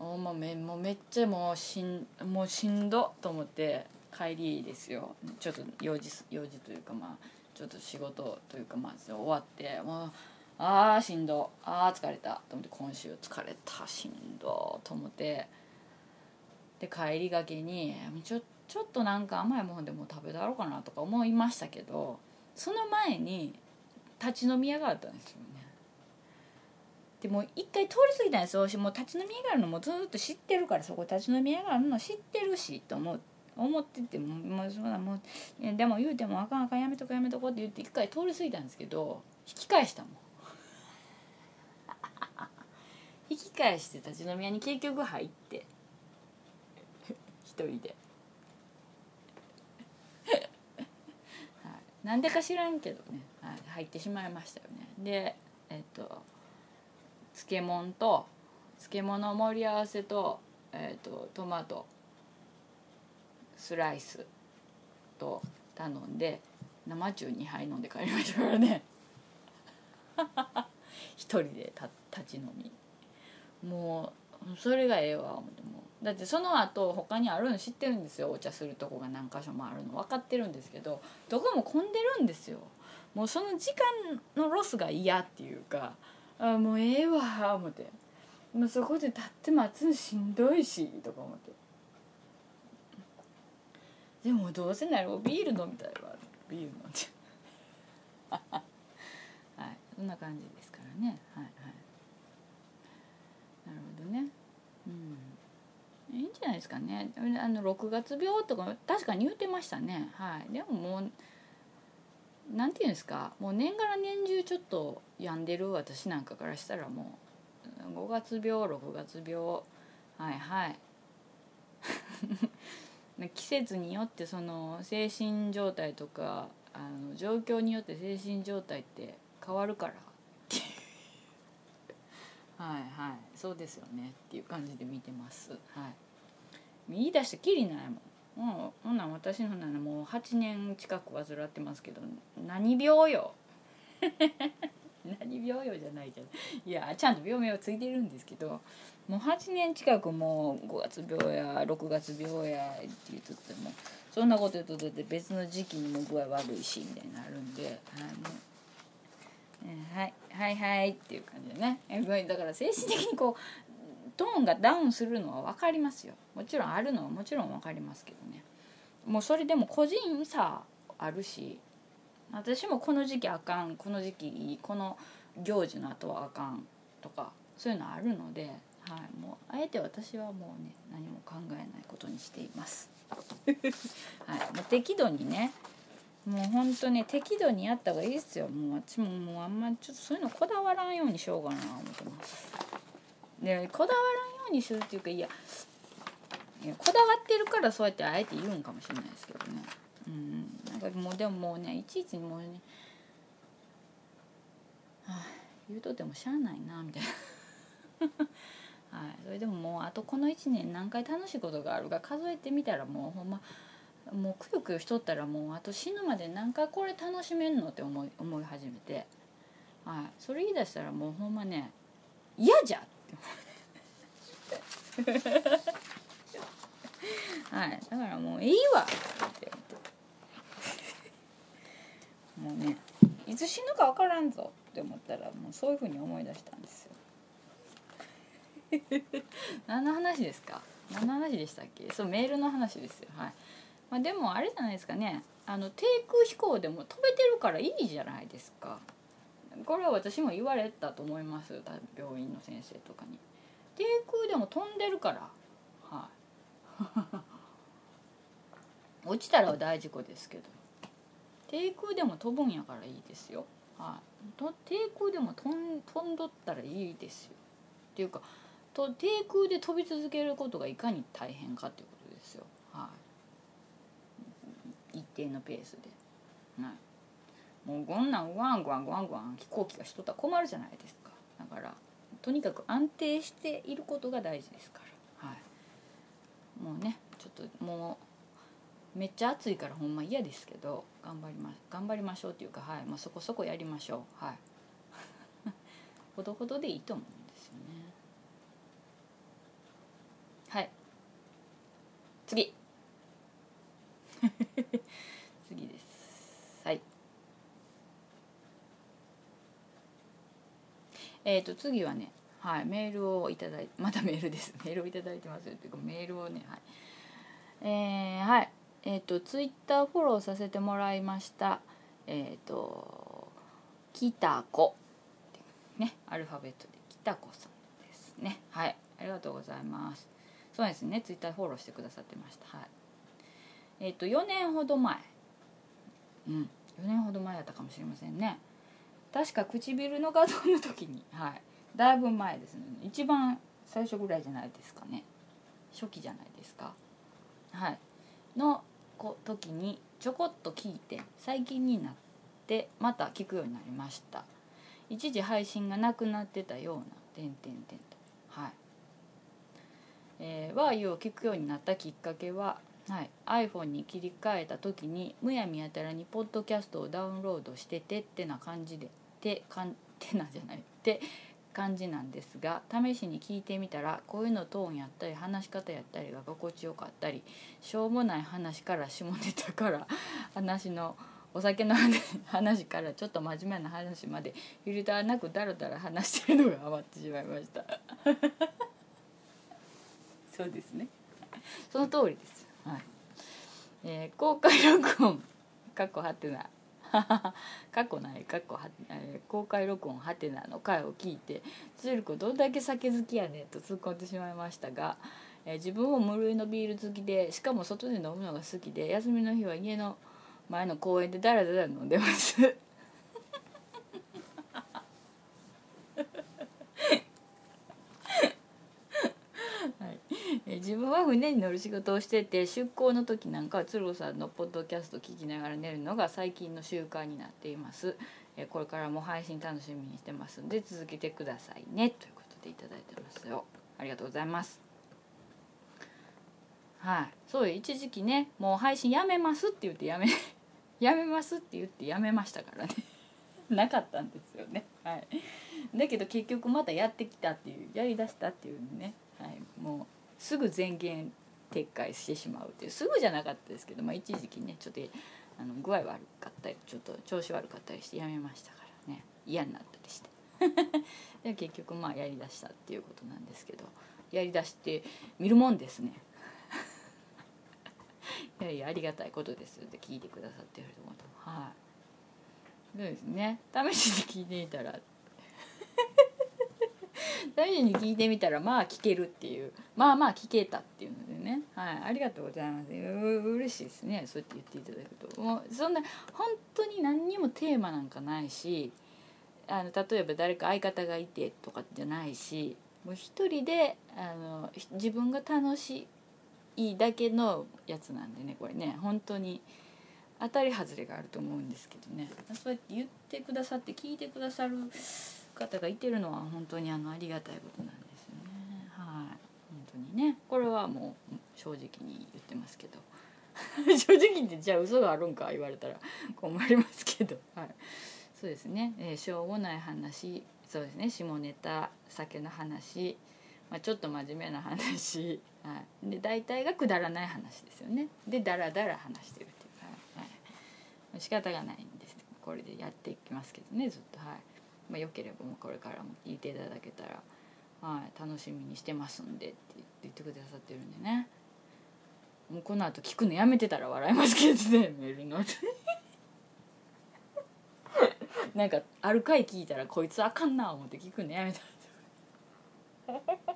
A: うお、まあ、めもうめっちゃもうしんもうしんどと思って帰りですよ。ちょっと用事用事というかまあちょっと仕事というかまあ終わってもう。あーしんど。あー疲れた。と思って今週疲れた。しんど。と思って。で帰りがけにちょちょっとなんか甘いもんでも食べだろうかなとか思いましたけどその前に立ち飲み屋があったんですよね。でも一回通り過ぎたんですよ。もう立ち飲み屋があるのもずっと知ってるからそこ立ち飲み屋があるの知ってるしと思って。思っててももうそうだもうでも言うてもあかんあかんやめとこやめとこって言って一回通り過ぎたんですけど引き返したもん。(laughs) 引き返して立ち飲み屋に結局入って。一人で。はい、なんでか知らんけどね、はい、入ってしまいましたよね。でえっと漬物と漬物盛り合わせと,、えっとトマトスライスと頼んで生中2杯飲んで帰りましたからね。(laughs) 一人で立ち飲み。もうそれがええわ思って。もだってその後他にあるの知ってるんですよ。お茶するとこが何箇所もあるの分かってるんですけどどこも混んでるんですよ。もうその時間のロスが嫌っていうかあもうええわ思って。もうそこで立って待つのしんどいしとか思って。でもどうせならビール飲みたいわビール飲んではいそんな感じですからね。はいはい。なるほどね。うん。いいんじゃないですかね。あの6月病とか確かに言ってましたね。はい。でももうなんていうんですか。もう年がら年中ちょっと病んでる私なんかからしたらもう5月病6月病。はいはい。季節によってその精神状態とかあの状況によって精神状態って変わるから。(laughs) はいはい。そうですよね。っていう感じで見てます。はい。言い出してきりないもん。もうほんなん私のならもう8年近く患ってますけど何病よ。何病よじゃないじゃんいやちゃんと病名はついてるんですけどもう8年近くもう5月病や6月病やって言っとってもそんなこと言うとだって別の時期にも具合悪いしみたいになるんで、はいもうはいはいはいっていう感じでね。だから精神的にこうトーンがダウンするのは分かりますよ。もちろんあるのはもちろん分かりますけどね。もうそれでも個人差あるし私もこの時期あかんこの時期この行事の後はあかんとかそういうのあるので、はい、もうあえて私はもうね何も考えないことにしています。(laughs) はい、もう適度にねもうほんとね適度にやった方がいいですよ。もう私ももうあんまりちょっとそういうのこだわらんようにしようかな思ってます。でこだわらんようにするっていうかいやいやこだわってるからそうやってあえて言うんかもしれないですけどね。うん。なんかもうでももうねいちいちもうねはあ、言うとってもしゃあないなみたいな。(laughs) はい。それでももうあとこの1年何回楽しいことがあるか数えてみたらもうほんまもうくよくよしとったらもうあと死ぬまで何回これ楽しめんのって思い思い始めて、はい、それ言い出したらもうほんまね嫌じゃって (laughs) はい。だからもういいわって。もうねいつ死ぬか分からんぞって思ったらもうそういうふうに思い出したんですよ。(laughs) 何の話ですか？何の話でしたっけ？そうメールの話ですよ。はい。まあ、でもあれじゃないですかね。あの低空飛行でも飛べてるからいいじゃないですか。これは私も言われたと思います。病院の先生とかに。低空でも飛んでるから。はい。(laughs) 落ちたら大事故ですけど。低空でも飛ぶんやからいいですよ。はい。と低空でも飛ん飛んどったらいいですよ。っていうかと低空で飛び続けることがいかに大変かっていうことですよ。はい。一定のペースで、はい、もうこんなんワンワンワンワン飛行機がしとったら困るじゃないですか。だからとにかく安定していることが大事ですから、はい、もうねちょっともうめっちゃ暑いからほんま嫌ですけど頑張りま頑張りましょうっていうか、はいまあ、そこそこやりましょう。はい。(laughs) ほどほどでいいと思うんですよね。はい。次。(laughs) 次です。はい。えっ、ー、と次はねはいメールをいただいて (laughs) またメールです。メールをいただいてますよっていうかメールをねはい。えー、はい。えっ、ー、とツイッターフォローさせてもらいました。えっ、ー、ときたこねアルファベットできたこさんですね。はい。ありがとうございます。そうですね。ツイッターフォローしてくださってました。はい。えっ、ー、と4年ほど前。うん。4年ほど前だったかもしれませんね。確か唇の画像の時に。はい。だいぶ前ですね。一番最初ぐらいじゃないですかね。初期じゃないですか。はい。のこ時にちょこっと聞いて最近になってまた聞くようになりました。一時配信がなくなってたような「点点点」と。はい。えー、ワーユを聞くようになったきっかけははい、iPhone に切り替えた時にむやみやたらにポッドキャストをダウンロードしててってな感じでてかんてなじゃない。って感じなんですが試しに聞いてみたら声のトーンやったり話し方やったりが心地よかったりしょうもない話から下ネタから話のお酒の話からちょっと真面目な話までフィルターなくだらだら話してるのがハマってしまいました。そうですね。その通りです。はい。えー、公開録音かっこはてな (laughs) 過去ないかっこは、えー、公開録音はてなの回を聞いて鶴子どんだけ酒好きやねんと突っ込んでしまいましたが、えー、自分も無類のビール好きでしかも外で飲むのが好きで休みの日は家の前の公園でダラダラ飲んでます。自分は船に乗る仕事をしてて出港の時なんかは鶴さんのポッドキャスト聞きながら寝るのが最近の習慣になっています。えこれからも配信楽しみにしてますんで続けてくださいね。ということでいただいてますよ。ありがとうございます。はい。そう一時期ねもう配信やめますって言ってやめ (laughs) やめますって言ってやめましたからね。(laughs) なかったんですよね。はい。だけど結局またやってきたっていうやりだしたっていうね、はい、もうすぐ前言撤回してしまうっていうすぐじゃなかったですけど、まあ、一時期ねちょっとあの具合悪かったりちょっと調子悪かったりしてやめましたからね。嫌になったりして。(laughs) で結局まあやりだしたっていうことなんですけどやりだして見るもんですね。(laughs) いやいやありがたいことですって聞いてくださってること。はい。そうですね。試しに聞いてみたら大事に聞いてみたらまあ聞けるっていう。まあまあ聞けたっていうのでね。はい。ありがとうございます。う嬉しいですね。そうやって言っていただくと。もうそんな本当に何にもテーマなんかないしあの例えば誰か相方がいてとかじゃないしもう一人であの自分が楽しいだけのやつなんでねこれね。本当に当たり外れがあると思うんですけどね。そうやって言ってくださって聞いてくださる方がいてるのは本当にあのありがたいことなんですよね。はい。本当にね。これはもう正直に言ってますけど。(laughs) 正直にじゃあ嘘があるんか言われたら困りますけど。はい。そうですね、えー、しょうもない話。そうですね。下ネタ酒の話、まあ、ちょっと真面目な話、はい、で大体がくだらない話ですよね。でだらだら話してるっていう。か、はい、仕方がないんです。これでやっていきますけどねずっと。はい。まあ、よければもうこれからも聞いていただけたら、はい、楽しみにしてますんでって言ってくださってるんでね。もうこの後聞くのやめてたら笑いますけどねメールの (laughs) なんかある回聞いたらこいつあかんな思って聞くのやめた (laughs)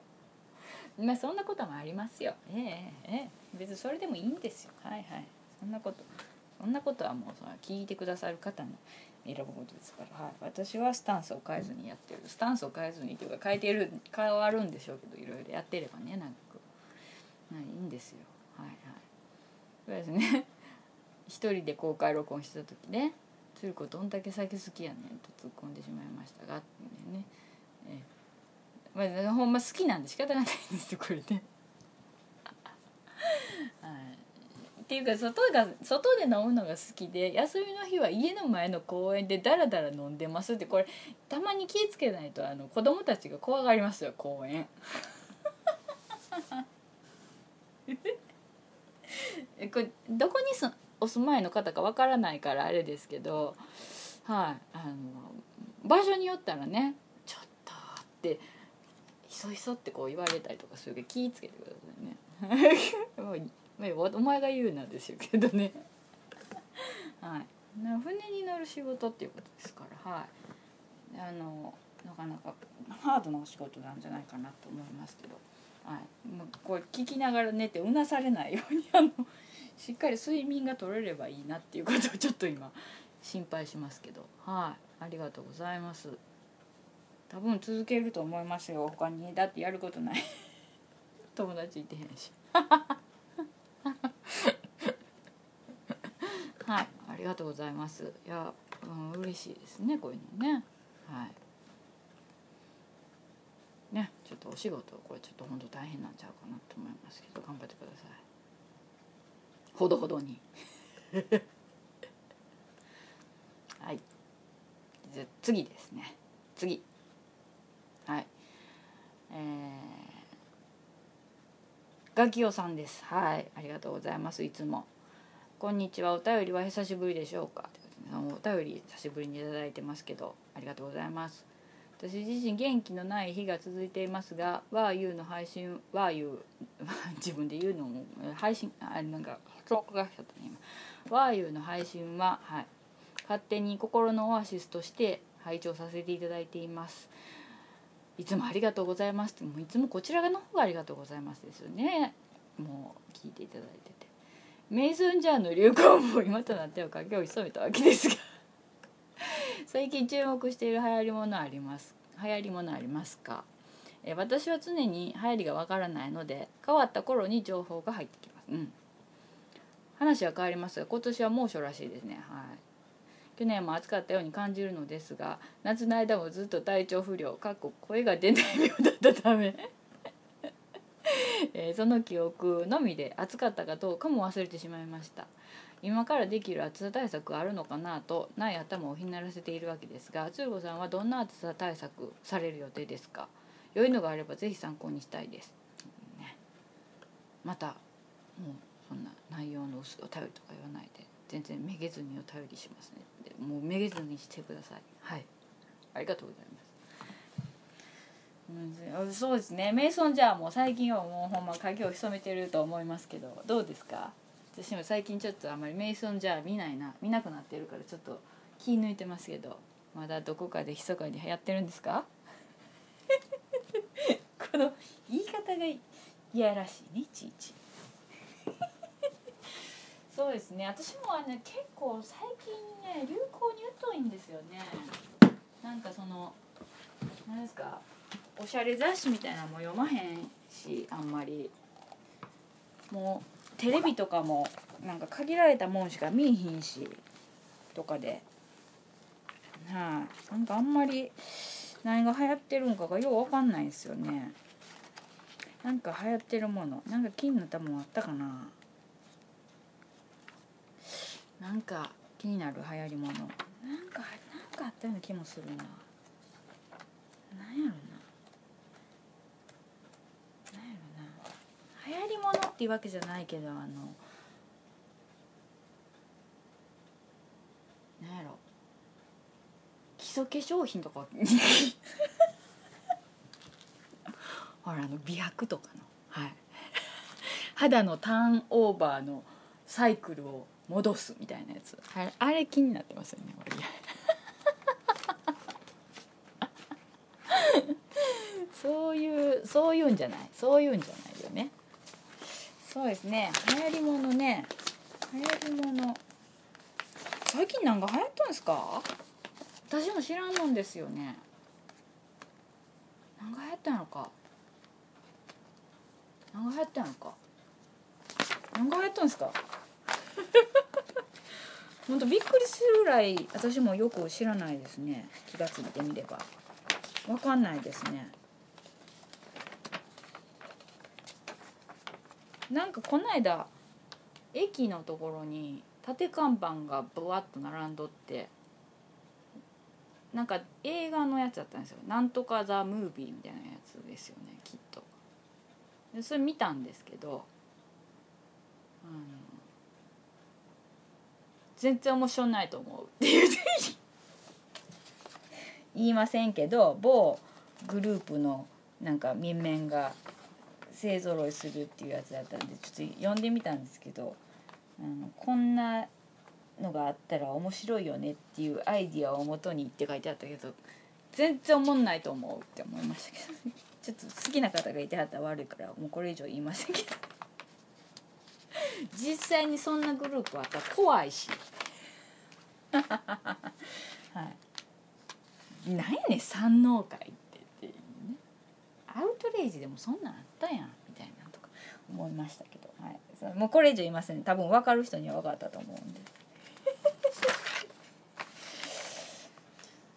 A: まあそんなこともありますよ。ええええ。別にそれでもいいんですよ。はいはい。そんなことそんなことはもうその聞いてくださる方の選ぶことですから、はい、私はスタンスを変えずにやってる。スタンスを変えずにというか変えてる変わるんでしょうけどいろいろやってればね長く、はい、いいんですよ。はいはい。そうですね (laughs) 一人で公開録音した時ね「鶴子どんだけ酒好きやねん」と突っ込んでしまいましたがっていうね。え。まあ、ほんま好きなんで仕方がないんですよこれね。(laughs) はい。っていうか外が外で飲むのが好きで休みの日は家の前の公園でダラダラ飲んでますってこれたまに気ぃつけないとあの子供たちが怖がりますよ公園これどこにすお住まいの方かわからないからあれですけどはいあの場所によったらね「ちょっと」って「ひそひそ」ってこう言われたりとかするけど気ぃつけてくださいね。(laughs) お前が言うなんですよけどね。(laughs) はい。船に乗る仕事っていうことですからはい。あのなかなかハードなお仕事なんじゃないかなと思いますけど、はい、もうこれ聞きながら寝てうなされないように (laughs) あのしっかり睡眠が取れればいいなっていうことをちょっと今心配しますけど。はい。ありがとうございます。多分続けると思いますよ。他に。だってやることない。(laughs) 友達いてへんしはいありがとうございます。いや、うん、嬉しいですねこういうのね。はい。ねちょっとお仕事これちょっと本当大変なんちゃうかなと思いますけど頑張ってください。ほどほどに。(laughs) はい。じゃ次ですね。次。はい。えー、ガキオさんです。はい。ありがとうございます。いつも。こんにちは。お便りは久しぶりでしょうか？お便り久しぶりに頂いてますけどありがとうございます。私自身元気のない日が続いていますがワーユーの配信ワーユー (laughs) 自分で言うのも配信あなんかそうがしちゃったね今ワーユーの配信は、はい、勝手に心のオアシスとして拝聴させていただいています。いつもありがとうございますもういつもこちらの方がありがとうございますですよね。もう聞いていただいて。メイソンジャーの流行も今となっては影を潜めたわけですが (laughs) 最近注目している流行りものあります。流行りものありますか？え私は常に流行りがわからないので変わった頃に情報が入ってきます。うん。話は変わりますが今年は猛暑らしいですね。はい。去年も暑かったように感じるのですが夏の間もずっと体調不良かっこ声が出ない病だったため (laughs) えー、その記憶のみで暑かったかどうかも忘れてしまいました。今からできる暑さ対策あるのかなとない頭をひねらせているわけですが鶴子さんはどんな暑さ対策される予定ですか？良いのがあればぜひ参考にしたいです、ね、またもうそんな内容のお便りとか言わないで全然めげずにお便りしますね。でもうめげずにしてください。はい。ありがとうございますそうですね。メイソンジャーもう最近はもうほんま影を潜めてると思いますけど。どうですか？私も最近ちょっとあんまりメイソンジャー見ないな。見なくなってるからちょっと気抜いてますけど。まだどこかで密かに流行ってるんですか？(laughs) この言い方がいやらしいねいちいち。(laughs) そうですね。私もはね結構最近ね流行に疎いんですよね。なんかその何ですか？おしゃれ雑誌みたいなのも読まへんしあんまり。もうテレビとかもなんか限られたもんしか見えひんしとかで。はい、なんかあんまり何が流行ってるんかがよう分かんないですよね。なんか流行ってるもの。なんか気になったもんあったかな。なんか気になる流行りもの。なんかなんかあったような気もするな。なんやろな流行りものっていうわけじゃないけどあのなんやろ。基礎化粧品とか。(laughs) ほらあの美白とかの。はい。肌のターンオーバーのサイクルを戻すみたいなやつ。あれあれ気になってますよね俺。(laughs) そういうそういうんじゃない。そういうんじゃないよね。そうですね。流行りものね。流行りもの。最近なんか流行ったんですか？私も知らんもんですよね。何が流行ったのか？何が流行ったのか？何が流行ったんですか？(laughs) 本当びっくりするぐらい私もよく知らないですね。気が付いてみれば。分かんないですねなんかこの間駅のところに縦看板がブワッと並んどってなんか映画のやつだったんですよ「なんとかザ・ムービー」みたいなやつですよねきっと。でそれ見たんですけどあの全然面白ないと思うって言う (laughs) 言いませんけど某グループのなんか面々が勢ぞろいするっていうやつだったんでちょっと読んでみたんですけどあのこんなのがあったら面白いよねっていうアイディアをもとにって書いてあったけど全然思んないと思うって思いましたけど (laughs) ちょっと好きな方がいてはったら悪いからもうこれ以上言いませんけど。(laughs) 実際にそんなグループあったら怖いし。(laughs) はい。なんやねん山王会アウトレイジでもそんなんあったやんみたいなとか思いましたけど、はい、もうこれ以上言いません。多分分かる人には分かったと思うんで。(laughs)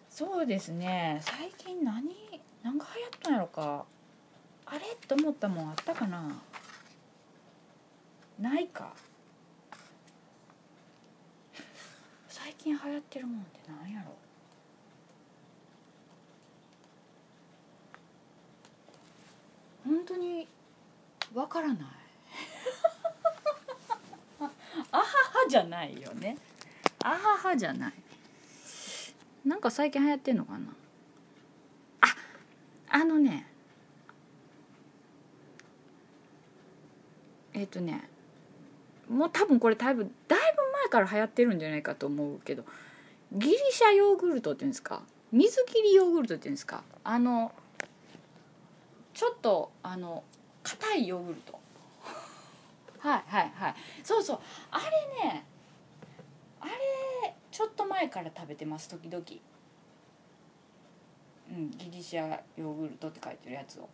A: そうですね。最近何何が流行ったんやろか。あれと思ったもんあったかな。ないか。最近流行ってるもんって何やろ。本当にわからない。(laughs) あははじゃないよね。あははじゃない。なんか最近流行ってんのかな。ああのね。えっ、ー、とね。もう多分これ多分だいぶ前から流行ってるんじゃないかと思うけど。ギリシャヨーグルトっていうんですか。水切りヨーグルトっていうんですか。あのちょっとあの硬いヨーグルト。はいはいはい。そうそう。あれねあれちょっと前から食べてます時々。うんギリシャヨーグルトって書いてるやつを。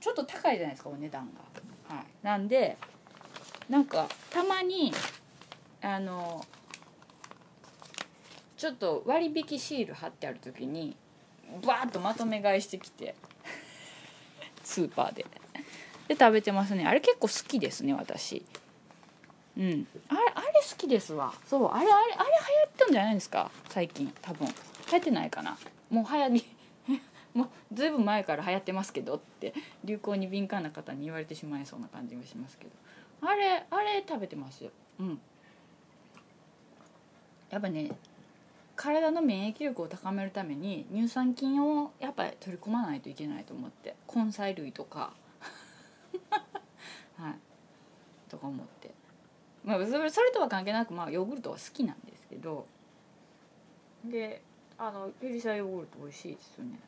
A: ちょっと高いじゃないですかお値段が。はい。なんでなんかたまにあのちょっと割引シール貼ってある時にバーッとまとめ買いしてきて。スーパーで。で食べてますね。あれ結構好きですね私。うん。あれあれ好きですわ。そうあれあれあれ流行ってんじゃないですか？最近。多分。流行ってないかな？もう流行り (laughs) もうずいぶん前から流行ってますけどって流行に敏感な方に言われてしまいそうな感じがしますけど。あれあれ食べてますよ。うん。やっぱね体の免疫力を高めるために乳酸菌をやっぱり取り込まないといけないと思って根菜類とか。(laughs) はい。とか思って。まあそれそれとは関係なくまあヨーグルトは好きなんですけど。であのギリシャヨーグルト美味しいですよね。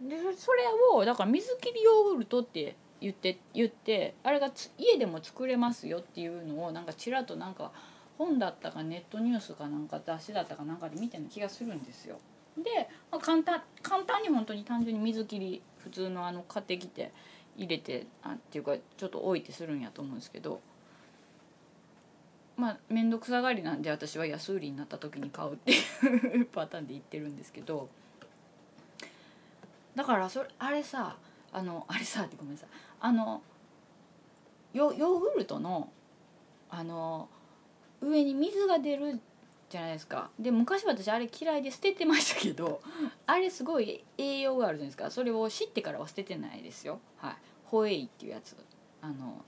A: でそれをだから水切りヨーグルトって言って言ってあれが家でも作れますよっていうのをなんかちらっとなんか本だったかネットニュースかなんか雑誌だったかなんかで見てる気がするんですよ。で、まあ、簡単簡単に本当に単純に水切り普通のあの買ってきて入れてあっていうかちょっと置いてするんやと思うんですけど。まあ面倒くさがりなんで私は安売りになった時に買うっていうパターンで言ってるんですけど。だからそれあれさあのあれさってごめんなさい。あのヨヨーグルトのあの上に水が出るじゃないですか。で昔私あれ嫌いで捨ててましたけど (laughs) あれすごい栄養があるじゃないですか。それを知ってからは捨ててないですよ。はい。ホエイっていうやつ。あの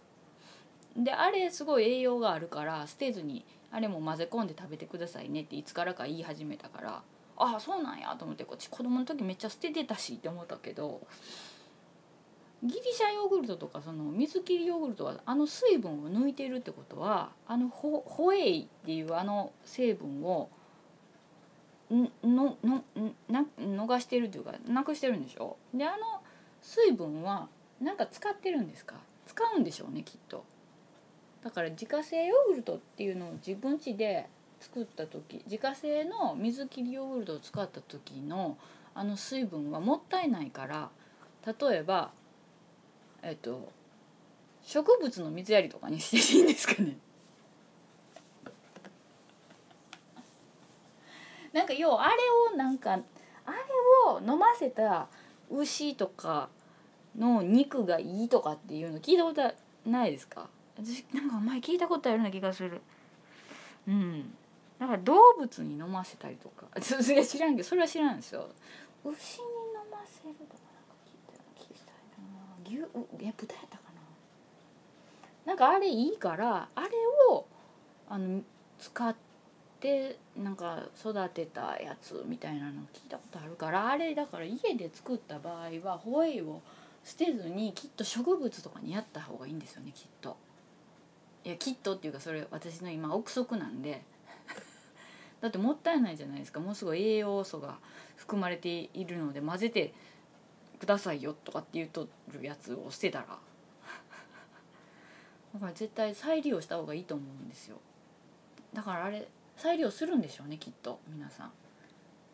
A: であれすごい栄養があるから捨てずにあれも混ぜ込んで食べてくださいねっていつからか言い始めたからああそうなんやと思ってこっち子供の時めっちゃ捨ててたしって思ったけどギリシャヨーグルトとかその水切りヨーグルトはあの水分を抜いてるってことはあのホホエイっていうあの成分をののな逃してるというかなくしてるんでしょ？であの水分はなんか使ってるんですか？使うんでしょうねきっと。だから自家製ヨーグルトっていうのを自分家で作った時自家製の水切りヨーグルトを使った時のあの水分はもったいないから例えばえっと植物の水やりとかにしていいんですかね？(laughs) なんか要はあれをなんかあれを飲ませた牛とかの肉がいいとかっていうの聞いたことないですか？私なんか前聞いたことあるような気がする。うん。だから動物に飲ませたりとか。(laughs) それ知らんけどそれは知らんですよ。牛に飲ませるとかなんか聞いたような気がしたいな牛え豚やったかな。なんかあれいいからあれをあの使ってなんか育てたやつみたいなの聞いたことあるからあれだから家で作った場合はホエイを捨てずにきっと植物とかにやった方がいいんですよねきっと。いやきっとっていうかそれ私の今憶測なんで。(laughs) だってもったいないじゃないですか。もうすごい栄養素が含まれているので混ぜてくださいよとかって言うとるやつを捨てたら。(laughs) だから絶対再利用した方がいいと思うんですよ。だからあれ再利用するんでしょうねきっと皆さん。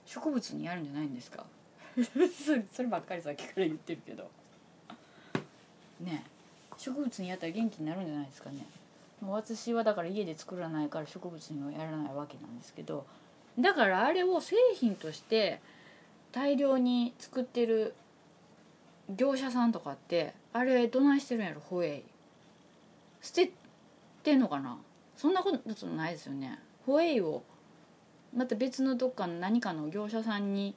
A: 植物にやるんじゃないんですか？(laughs) そればっかりさっきから言ってるけど。ね植物にやったら元気になるんじゃないですかね。私はだから家で作らないから植物にはやらないわけなんですけど。だからあれを製品として大量に作ってる業者さんとかってあれどないしてるんやろホエイ。捨ててんのかな？そんなことないですよね。ホエイをまた別のどっかの何かの業者さんに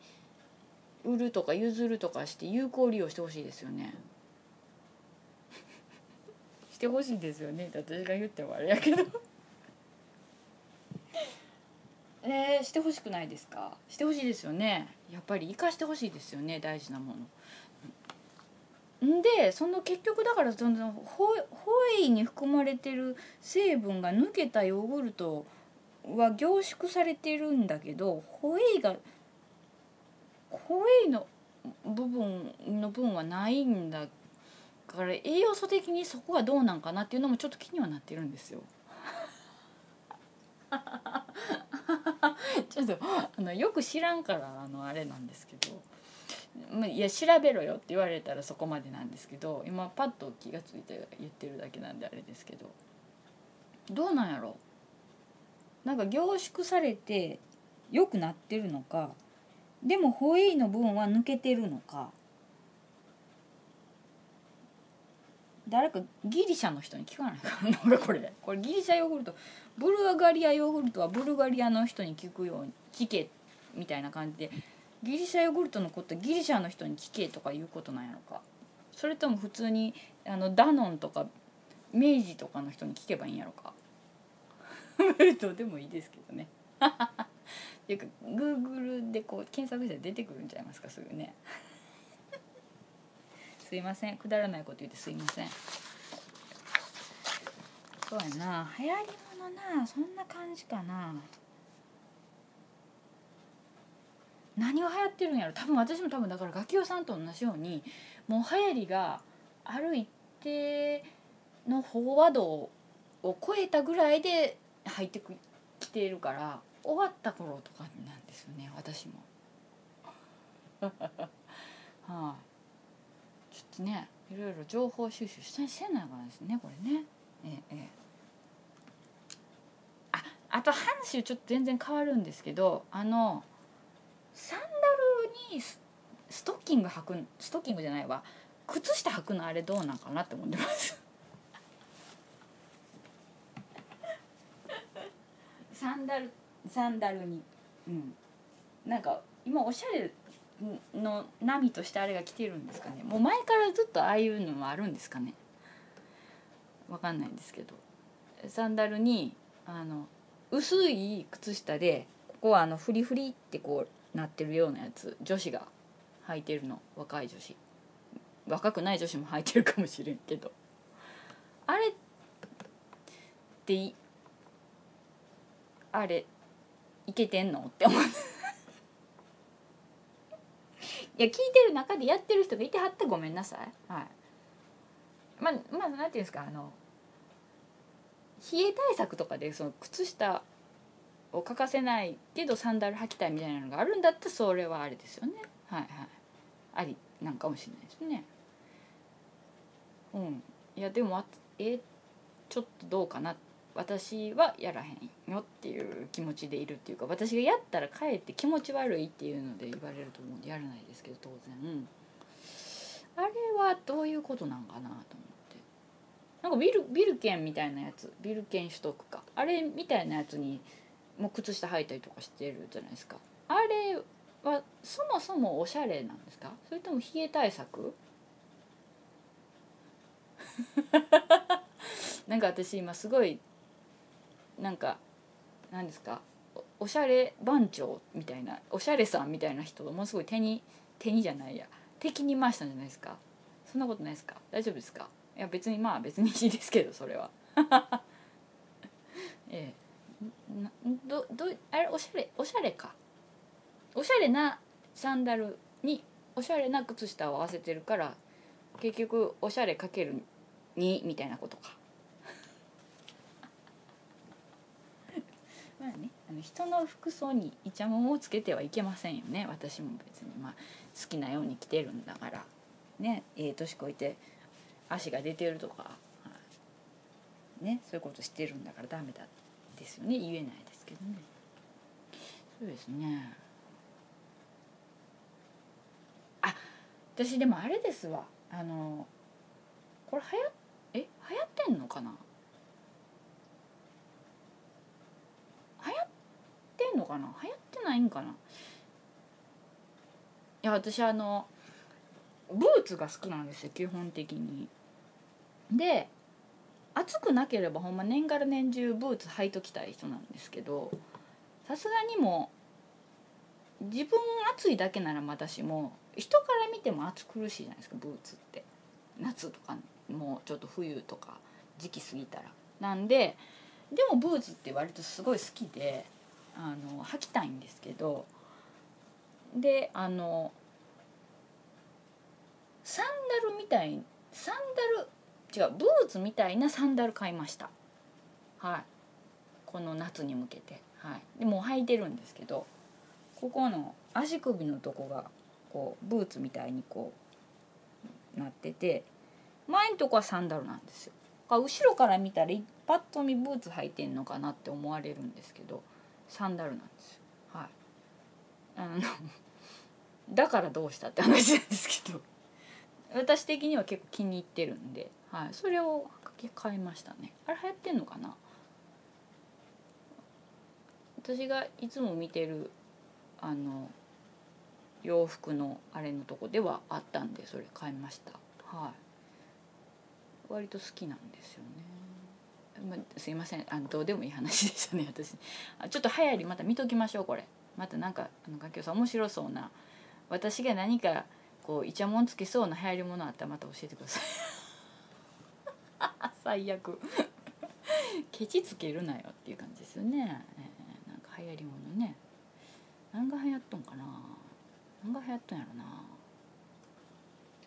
A: 売るとか譲るとかして有効利用してほしいですよね。(laughs) してほしいですよね。私が言ってもあれやけど。(laughs) えー、してほしくないですか？してほしいですよね。やっぱり生かしてほしいですよね。大事なもの。でその結局だからそのホホエイに含まれてる成分が抜けたヨーグルトは凝縮されてるんだけどホエイがホエイの部分の分はないんだから栄養素的にそこはどうなんかなっていうのもちょっと気にはなってるんですよ。(laughs) ちょっとあのよく知らんからあのあれなんですけどいや調べろよって言われたらそこまでなんですけど今パッと気が付いて言ってるだけなんであれですけど。どうなんやろ？なんか凝縮されて良くなってるのかでもホエイの分は抜けてるのか。誰かギリシャの人に聞かないかな？(laughs) 俺これ。これギリシャヨーグルト。ブルガリアヨーグルトはブルガリアの人に聞くように聞けみたいな感じで。ギリシャヨーグルトのことギリシャの人に聞けとかいうことなんやろか。それとも普通にあのダノンとか明治とかの人に聞けばいいんやろか。(laughs) どうでもいいですけどね。(laughs) っていうかグーグルでこう検索したら出てくるんちゃいますかすぐね。(laughs) すいません。くだらないこと言ってすいません。そうやな。流行りものな。そんな感じかな。何が流行ってるんやろ多分私も多分だからガキオさんと同じようにもう流行りがある一定の飽和度を超えたぐらいで入ってきているから終わった頃とかなんですよね私も。(laughs) はあ、ちょっとねいろいろ情報収集したりしてないからですねこれね。ええええ、ああと話ちょっと全然変わるんですけどあのサンダルにストッキング履くストッキングじゃないわ。靴下履くのあれどうなんかなって思ってます。(laughs) サンダルサンダルに。うん。なんか今おしゃれの波としてあれが来てるんですかね。もう前からずっとああいうのもあるんですかね。わかんないんですけど。サンダルにあの薄い靴下でここはあのフリフリってこうなってるようなやつ女子が履いてるの若い女子。若くない女子も履いてるかもしれんけど。あれってあれいけてんの？って思う。いや聞いてる中でやってる人がいてはったごめんなさい。はい。まあまあなんていうんですかあの冷え対策とかでその靴下を欠かせないけどサンダル履きたいみたいなのがあるんだったらそれはあれですよね。はいはい。ありなんかもしれないですね。うん。いやでもえちょっとどうかな。私はやらへんよっていう気持ちでいるっていうか私がやったらかえって気持ち悪いっていうので言われると思うんでやらないですけど当然。あれはどういうことなんかなと思って。なんかビルビルケンみたいなやつ。ビルケン取得か。あれみたいなやつにもう靴下履いたりとかしてるじゃないですか。あれはそもそもおしゃれなんですか？それとも冷え対策？(laughs) なんか私今すごいなんか何ですか？おしゃれ番長みたいなおしゃれさんみたいな人がものすごい手に手にじゃないや。敵に回したんじゃないですか？そんなことないですか？大丈夫ですか？いや別にまあ別にいいですけどそれは。(laughs) ええ。などどあれおしゃれおしゃれか。おしゃれなサンダルにおしゃれな靴下を合わせてるから結局おしゃれかける2みたいなことか。(laughs) まあねあの人の服装にイチャモンをつけてはいけませんよね。私も別にまあ好きなように着てるんだから。ねええ年越えて足が出てるとか、はい。ねそういうことしてるんだからダメだって。ですよね。言えないですけどね。そうですね。あ私でもあれですわ。あのこれはやえ流行ってんのかな？流行ってんのかな？流行ってないんかな？いや私あのブーツが好きなんですよ基本的に。で暑くなければほんま年がら年中ブーツ履いときたい人なんですけどさすがにも自分暑いだけならまだしも人から見ても暑苦しいじゃないですかブーツって。夏とかもうちょっと冬とか時期過ぎたら。なんででもブーツって割とすごい好きであの履きたいんですけどであのサンダルみたいサンダル違うブーツみたいなサンダル買いました。はい。この夏に向けて。はい。でもう履いてるんですけどここの足首のとこがこうブーツみたいにこうなってて前のとこはサンダルなんですよ。後ろから見たらパッと見ブーツ履いてんのかなって思われるんですけどサンダルなんですよ。はい。あのだからどうしたって話なんですけど私的には結構気に入ってるんで、はい、それを買いましたね。あれ流行ってんのかな？私がいつも見てるあの洋服のあれのとこではあったんでそれ買いました。はい。割と好きなんですよね、ま、すいません。あのどうでもいい話でしたね (laughs) 私。あちょっと流行りまた見ときましょうこれ。またなんかあの楽器さん面白そうな私が何かこうイチャモンつけそうな流行りものあったらまた教えてください。(laughs) 最悪。ケチつけるなよっていう感じですよね、えー、なんか流行りものね。何が流行っとんかな。何が流行っとんやろな。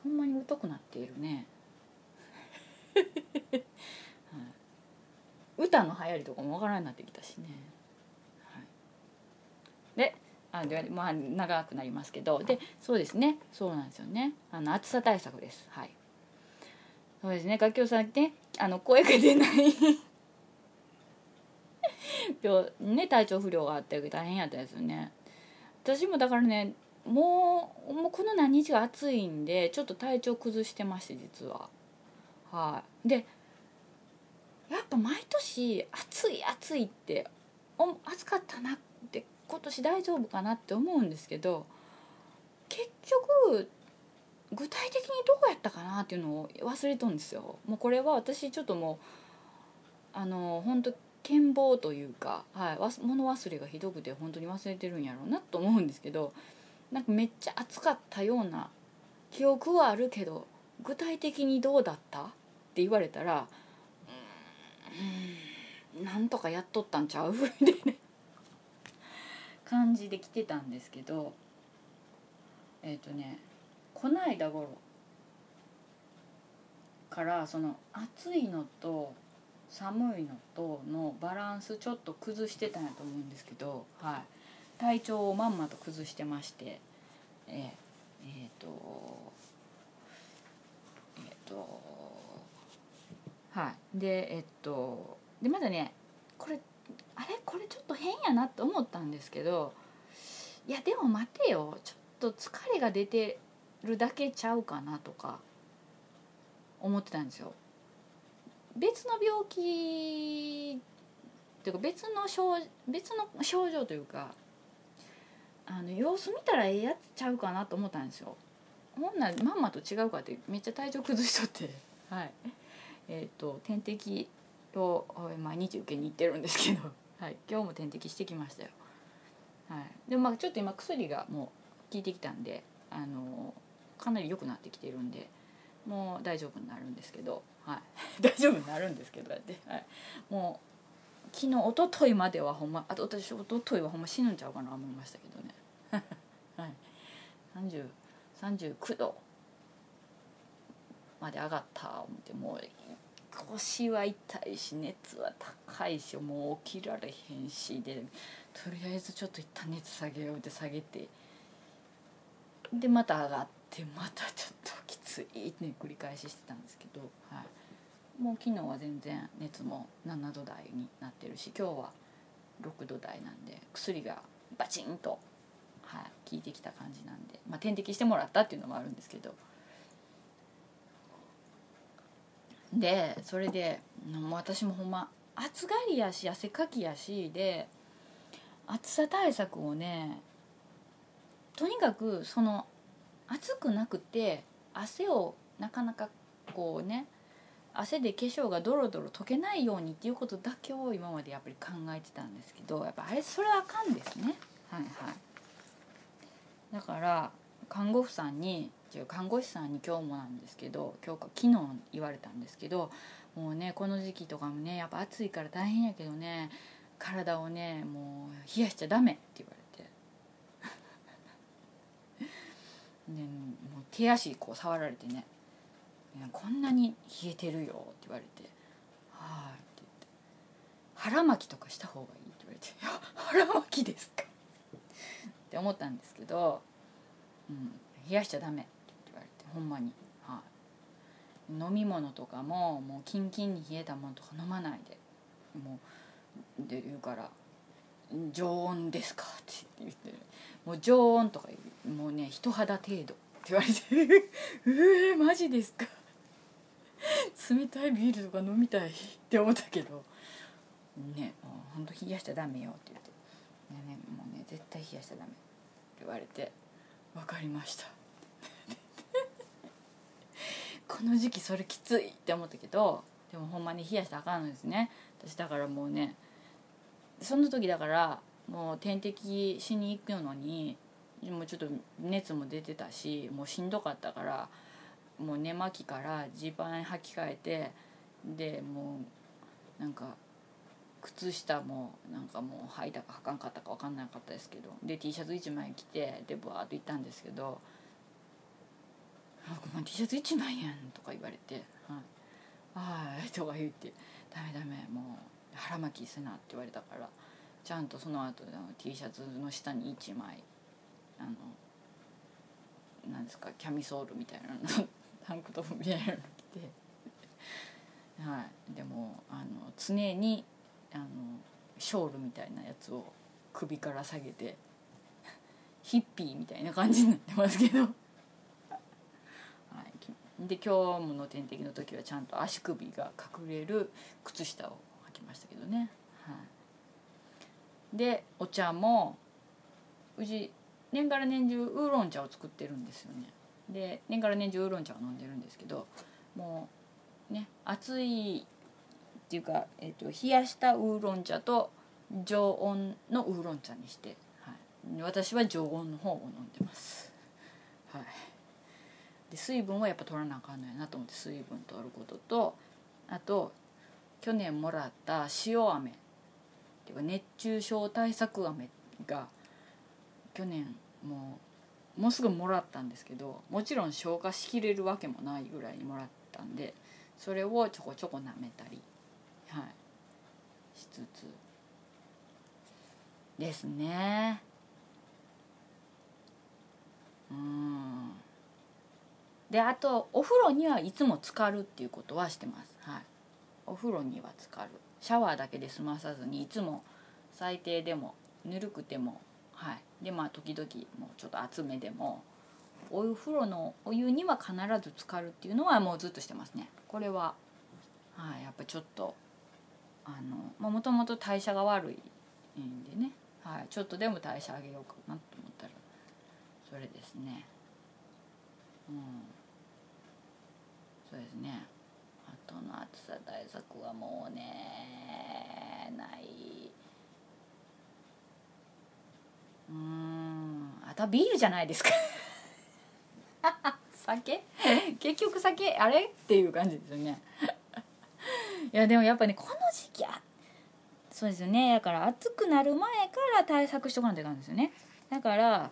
A: ほんまに疎くなっているね、(laughs) はい、歌の流行りとかもわからんになってきたしね、はい、であでまあ長くなりますけど。でそうですね。そうなんですよね。あの暑さ対策です。はい。そうですね。楽器さんねあの声が出ない。(laughs) 病ね体調不良があって大変やったですよね。私もだからねもうもうこの何日が暑いんでちょっと体調崩してまして実は。はい。でやっぱ毎年暑い暑いってお暑かったなって今年大丈夫かなって思うんですけど結局具体的にどうやったかなっていうのを忘れとんですよ。もうこれは私ちょっともうあの本当健忘というか、はい、物忘れがひどくて本当に忘れてるんやろうなと思うんですけどなんかめっちゃ暑かったような記憶はあるけど具体的にどうだったって言われたらうんなんとかやっとったんちゃう？(laughs) みたいな感じで来てたんですけどえっ、ー、とねこないだ頃からその暑いのと寒いのとのバランスちょっと崩してたんやと思うんですけど、はい、体調をまんまと崩してましてえー、えー、とえっ、ー、とはい。でえっとでまだねこれあれ？これちょっと変やなって思ったんですけどいやでも待てよ。ちょっと疲れが出てるだけちゃうかなとか思ってたんですよ。別の病気っていうか別の症別の症状というかあの様子見たらええやつちゃうかなと思ったんですよ。ほんなまんまと違うかってめっちゃ体調崩しとって (laughs) はいえっ、ー、と点滴を毎日受けに行ってるんですけど、(laughs) はい、今日も点滴してきましたよ。はい、でもまあちょっと今薬がもう効いてきたんであのかなり良くなってきてるんでもう大丈夫になるんですけど、はい、(laughs) 大丈夫になるんですけどって、はい、もう昨日一昨日まではほんまあと私一昨日はほんま死ぬんちゃうかな思いましたけどね、(laughs) はい、3039度まで上がった思ってもう腰は痛いし熱は高いしもう起きられへんしでとりあえずちょっと一旦熱下げようって下げてでまた上がってでまたちょっときついって繰り返ししてたんですけど、はい、もう昨日は全然熱も7度台になってるし今日は6度台なんで薬がバチンと、はい、効いてきた感じなんで、まあ、点滴してもらったっていうのもあるんですけど。でそれでもう私もほんま暑がりやし汗かきやしで暑さ対策をねとにかくその暑くなくて汗をなかなかこうね汗で化粧がドロドロ溶けないようにっていうことだけを今までやっぱり考えてたんですけどやっぱあれそれはあかんですね。はいはい。だから看護婦さんに看護師さんに今日もなんですけど今日か昨日言われたんですけどもうねこの時期とかもねやっぱ暑いから大変やけどね体をねもう冷やしちゃダメって言われね、もう手足こう触られてね「こんなに冷えてるよ」って言われて「はい」って言って「腹巻きとかした方がいい」って言われて「いや腹巻きですか?」って思ったんですけど「うん、冷やしちゃダメ」って言われてほんまに、はい、飲み物とかももうキンキンに冷えたものとか飲まないでもうで言うから「常温ですか?」って言ってもう常温とかもうね人肌程度って言われて「う (laughs) えマジですか?」冷たいビールとか飲みたいって思ったけど。ねもうほんと冷やしちゃダメよって言って「ねねもうね絶対冷やしちゃダメ」って言われて。分かりました。(laughs) この時期それきついって思ったけどでもほんまに冷やしたらあかんのですね。私だからもうねその時だからもう点滴しに行くのにもうちょっと熱も出てたしもうしんどかったからもう寝巻きからジーパン履き替えてでもうなんか靴下もなんかもう履いたか履かんかったか分かんなかったですけどで T シャツ1枚着てでバーッと行ったんですけど「ごめん T シャツ1枚やん」とか言われて「はい」はいとか言って「ダメダメもう腹巻きせな」って言われたからちゃんとその後あの T シャツの下に1枚あのなんですかキャミソールみたいなの (laughs) タンクトップみたいなの着てはい。でもあの常にあのショールみたいなやつを首から下げてヒッピーみたいな感じになってますけど、はい、で今日もの点滴の時はちゃんと足首が隠れる靴下を履きましたけどね、はい、でお茶もうち年がら年中ウーロン茶を作ってるんですよね。で年がら年中ウーロン茶を飲んでるんですけどもうね暑いっていうか、えーと、冷やしたウーロン茶と常温のウーロン茶にして、はい、私は常温の方を飲んでます、はい、で水分はやっぱ取らなあかんのやなと思って水分取ることとあと去年もらった塩飴。ていうか熱中症対策飴が去年もうもうすぐもらったんですけどもちろん消化しきれるわけもないぐらいにもらったんでそれをちょこちょこ舐めたりはいしつつですね。うん。であとお風呂にはいつも浸かるっていうことはしてます。はい。お風呂には浸かる。シャワーだけで済まさずにいつも最低でもぬるくてもはい。でまあ時々もうちょっと厚めでもお風呂のお湯には必ず浸かるっていうのはもうずっとしてますね。これははいやっぱちょっとあのもともと代謝が悪いんでね、はい、ちょっとでも代謝上げようかなと思ったらそれですね。うん。そうですね。との暑さ対策はもうねない。うんあとはビールじゃないですか。(laughs) 酒？結局酒あれ？っていう感じですよね。(laughs) いやでもやっぱねこの時期あそうですよね。だから暑くなる前から対策しとかないといかんですよね。だから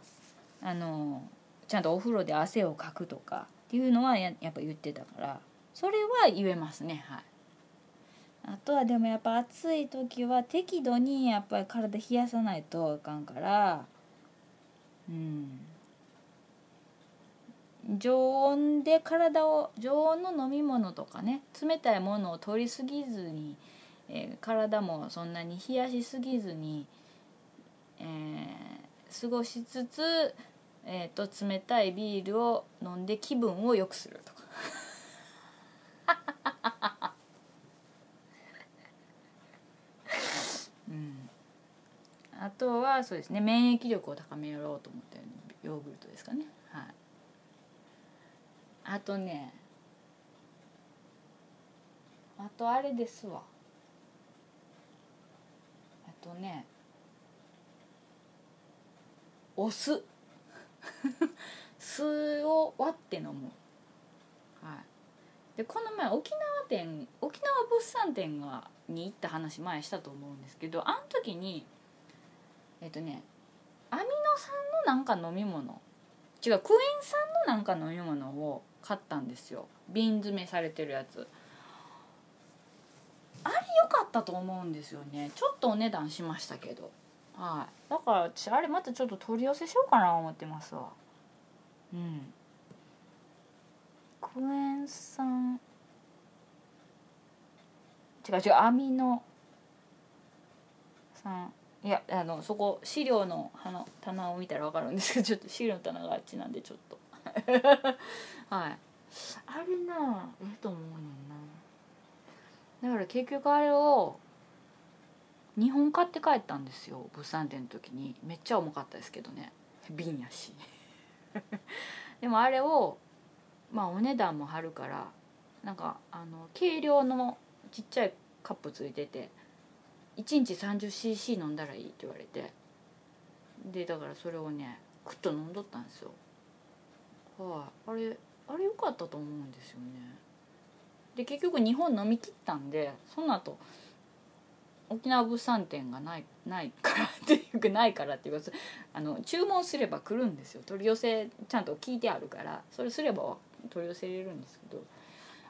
A: あのちゃんとお風呂で汗をかくとかっていうのはややっぱ言ってたから。それは言えますね。はい。あとはでもやっぱ暑い時は適度にやっぱり体冷やさないとあかんから。うん。常温で体を常温の飲み物とかね。冷たいものを取りすぎずに、えー、体もそんなに冷やしすぎずに、えー、過ごしつつ、えーと、冷たいビールを飲んで気分を良くする。うん、あとはそうですね免疫力を高めようと思ってヨーグルトですかね。はい。あとねあとあれですわ。あとねお酢。(laughs) 酢を割って飲む。でこの前沖縄店沖縄物産展がに行った話前したと思うんですけどあの時にえっとねアミノ酸のなんか飲み物違うクエン酸のなんか飲み物を買ったんですよ。瓶詰めされてるやつ。あれ良かったと思うんですよね。ちょっとお値段しましたけど。はい。だから私あれまたちょっと取り寄せしようかな思ってますわ。うん。クエン酸違う違うアミノ酸いやあのそこ資料のの棚を見たら分かるんですけど (laughs) ちょっと資料の棚があっちなんでちょっと。(laughs) はい。あれなええと思うねんな。だから結局あれを2本買って帰ったんですよ物産展の時に。めっちゃ重かったですけどね。瓶やし。(laughs) でもあれをまあお値段も張るからなんかあの軽量のちっちゃいカップついてて1日 30cc 飲んだらいいって言われてでだからそれをねクッと飲んどったんですよ。はい、あ、れあれ良かったと思うんですよね。で結局日本飲み切ったんでその後沖縄物産展がないないから (laughs) っていうかないからっていうかあの注文すれば来るんですよ。取り寄せちゃんと聞いてあるからそれすれば取り寄せれるんですけど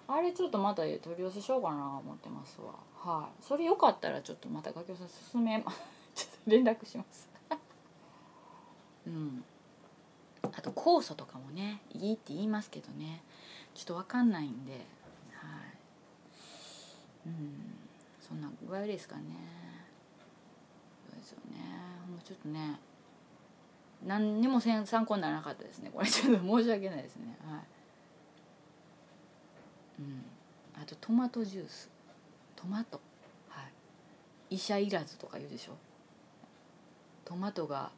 A: あれちょっとまた取り寄せしようかな思ってますわ。はい。それよかったらちょっとまた楽器さん進め (laughs) ちょっと連絡します。(laughs) うん。あと酵素とかもねいいって言いますけどね。ちょっと分かんないんで。はい。うん。そんな具合ですかね。そうですよね。もうちょっとね何にも参考にならなかったですね。これちょっと申し訳ないですね。はい。うん。あとトマトジュース。トマト。はい。医者いらずとか言うでしょ。トマトが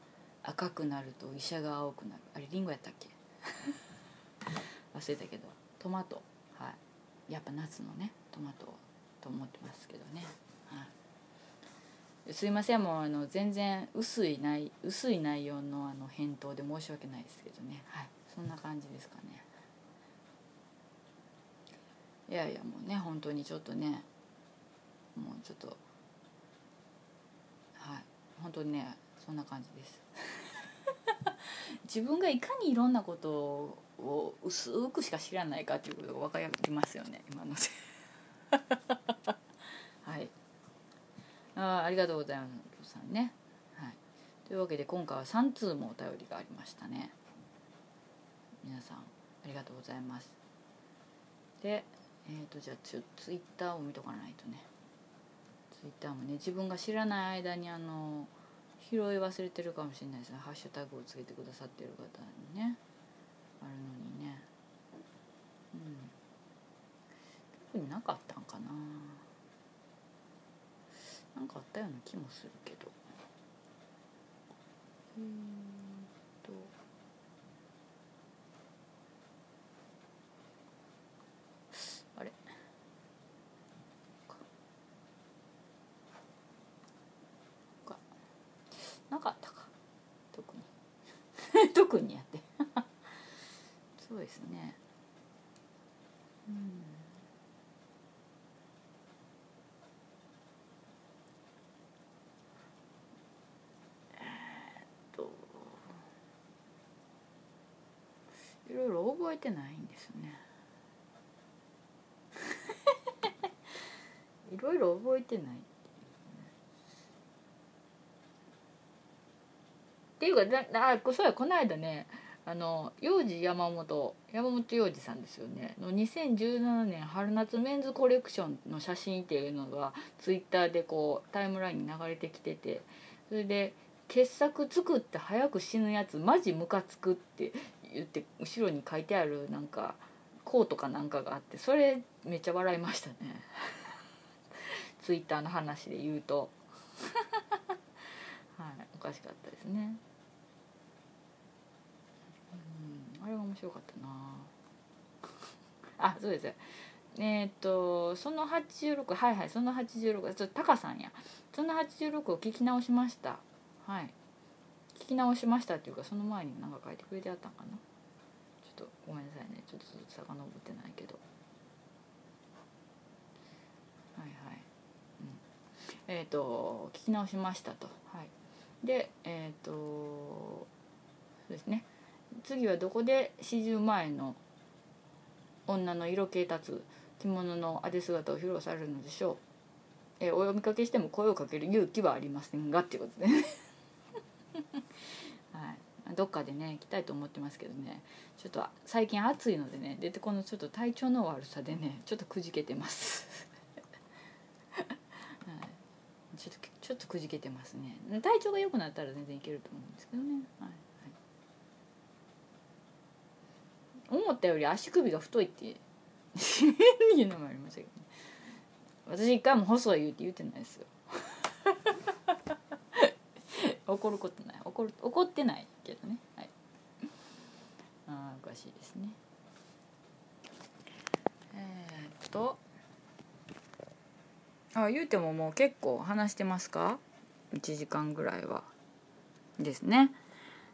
A: 赤くなると医者が青くなる。あれリンゴやったっけ？(laughs) 忘れたけど。トマト。はい。やっぱ夏のねトマトと思ってますけどね、はい、すいませんもうあの全然薄いない薄い内容のあの返答で申し訳ないですけどね。はい。そんな感じですかね。いやいやもうね本当にちょっとねもうちょっとはい本当にねそんな感じです。(laughs) 自分がいかにいろんなことを薄くしか知らないかっていうことが分かりますよね今ので。(laughs) はい。あありがとうございますさんね、はい、というわけで今回は3通もお便りがありましたね。皆さんありがとうございます。でえーと、じゃあちょツイッターを見とかないとね。ツイッターもね自分が知らない間にあの拾い忘れてるかもしれないですね。ハッシュタグをつけてくださってる方にね。あるのにね。うん。特になかったんかな。なんかあったような気もするけど。えー、っとあれなかったか特に特にやって。そうですね。うん。いろいろ覚えてないんですよね。(laughs) いろいろ覚えてないっていうかだあそうやこの間ねあの幼児山本山本洋二さんですよね。の2017年春夏メンズコレクションの写真っていうのがツイッターでこうタイムラインに流れてきてて。それで「傑作作って早く死ぬやつマジムカつく」って言って後ろに書いてあるなんかこうとかなんかがあってそれめっちゃ笑いましたね。(laughs) ツイッターの話で言うと。(laughs) はいおかしかったですねうんあれは面白かったな。(laughs) あそうです。えー、っとその86はいはいその86ちょっとタカさんや。その86を聞き直しました。はい。聞き直しましたっていうかその前に何か書いてくれてあったんかな。ちょっとごめんなさいね。ちょっと遡ってないけど。はいはい、うん、えっ、と聞き直しましたと。はい。でえっ、とそうですね。次はどこで四十前の女の色気立つ着物のあで姿を披露されるのでしょう、えー、お読みかけしても声をかける勇気はありませんがっていうことでね。(laughs) どっかでね行きたいと思ってますけどね。ちょっと最近暑いのでねでこのちょっと体調の悪さでねちょっとくじけてます。(laughs) はい、ちょっとちょっとくじけてますね。体調が良くなったら全然いけると思うんですけどね。はい、はい、思ったより足首が太いって。いうのもありましたけどね。私一回も細い言うて言うてないですよ。怒ることない。怒る怒ってないけどね。はい。あおかしいですね。えー、っと。あ言うてももう結構話してますか？1時間ぐらいは。ですね。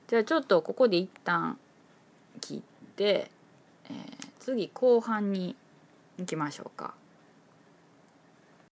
A: じゃあちょっとここで一旦切って、えー、次後半に行きましょうか。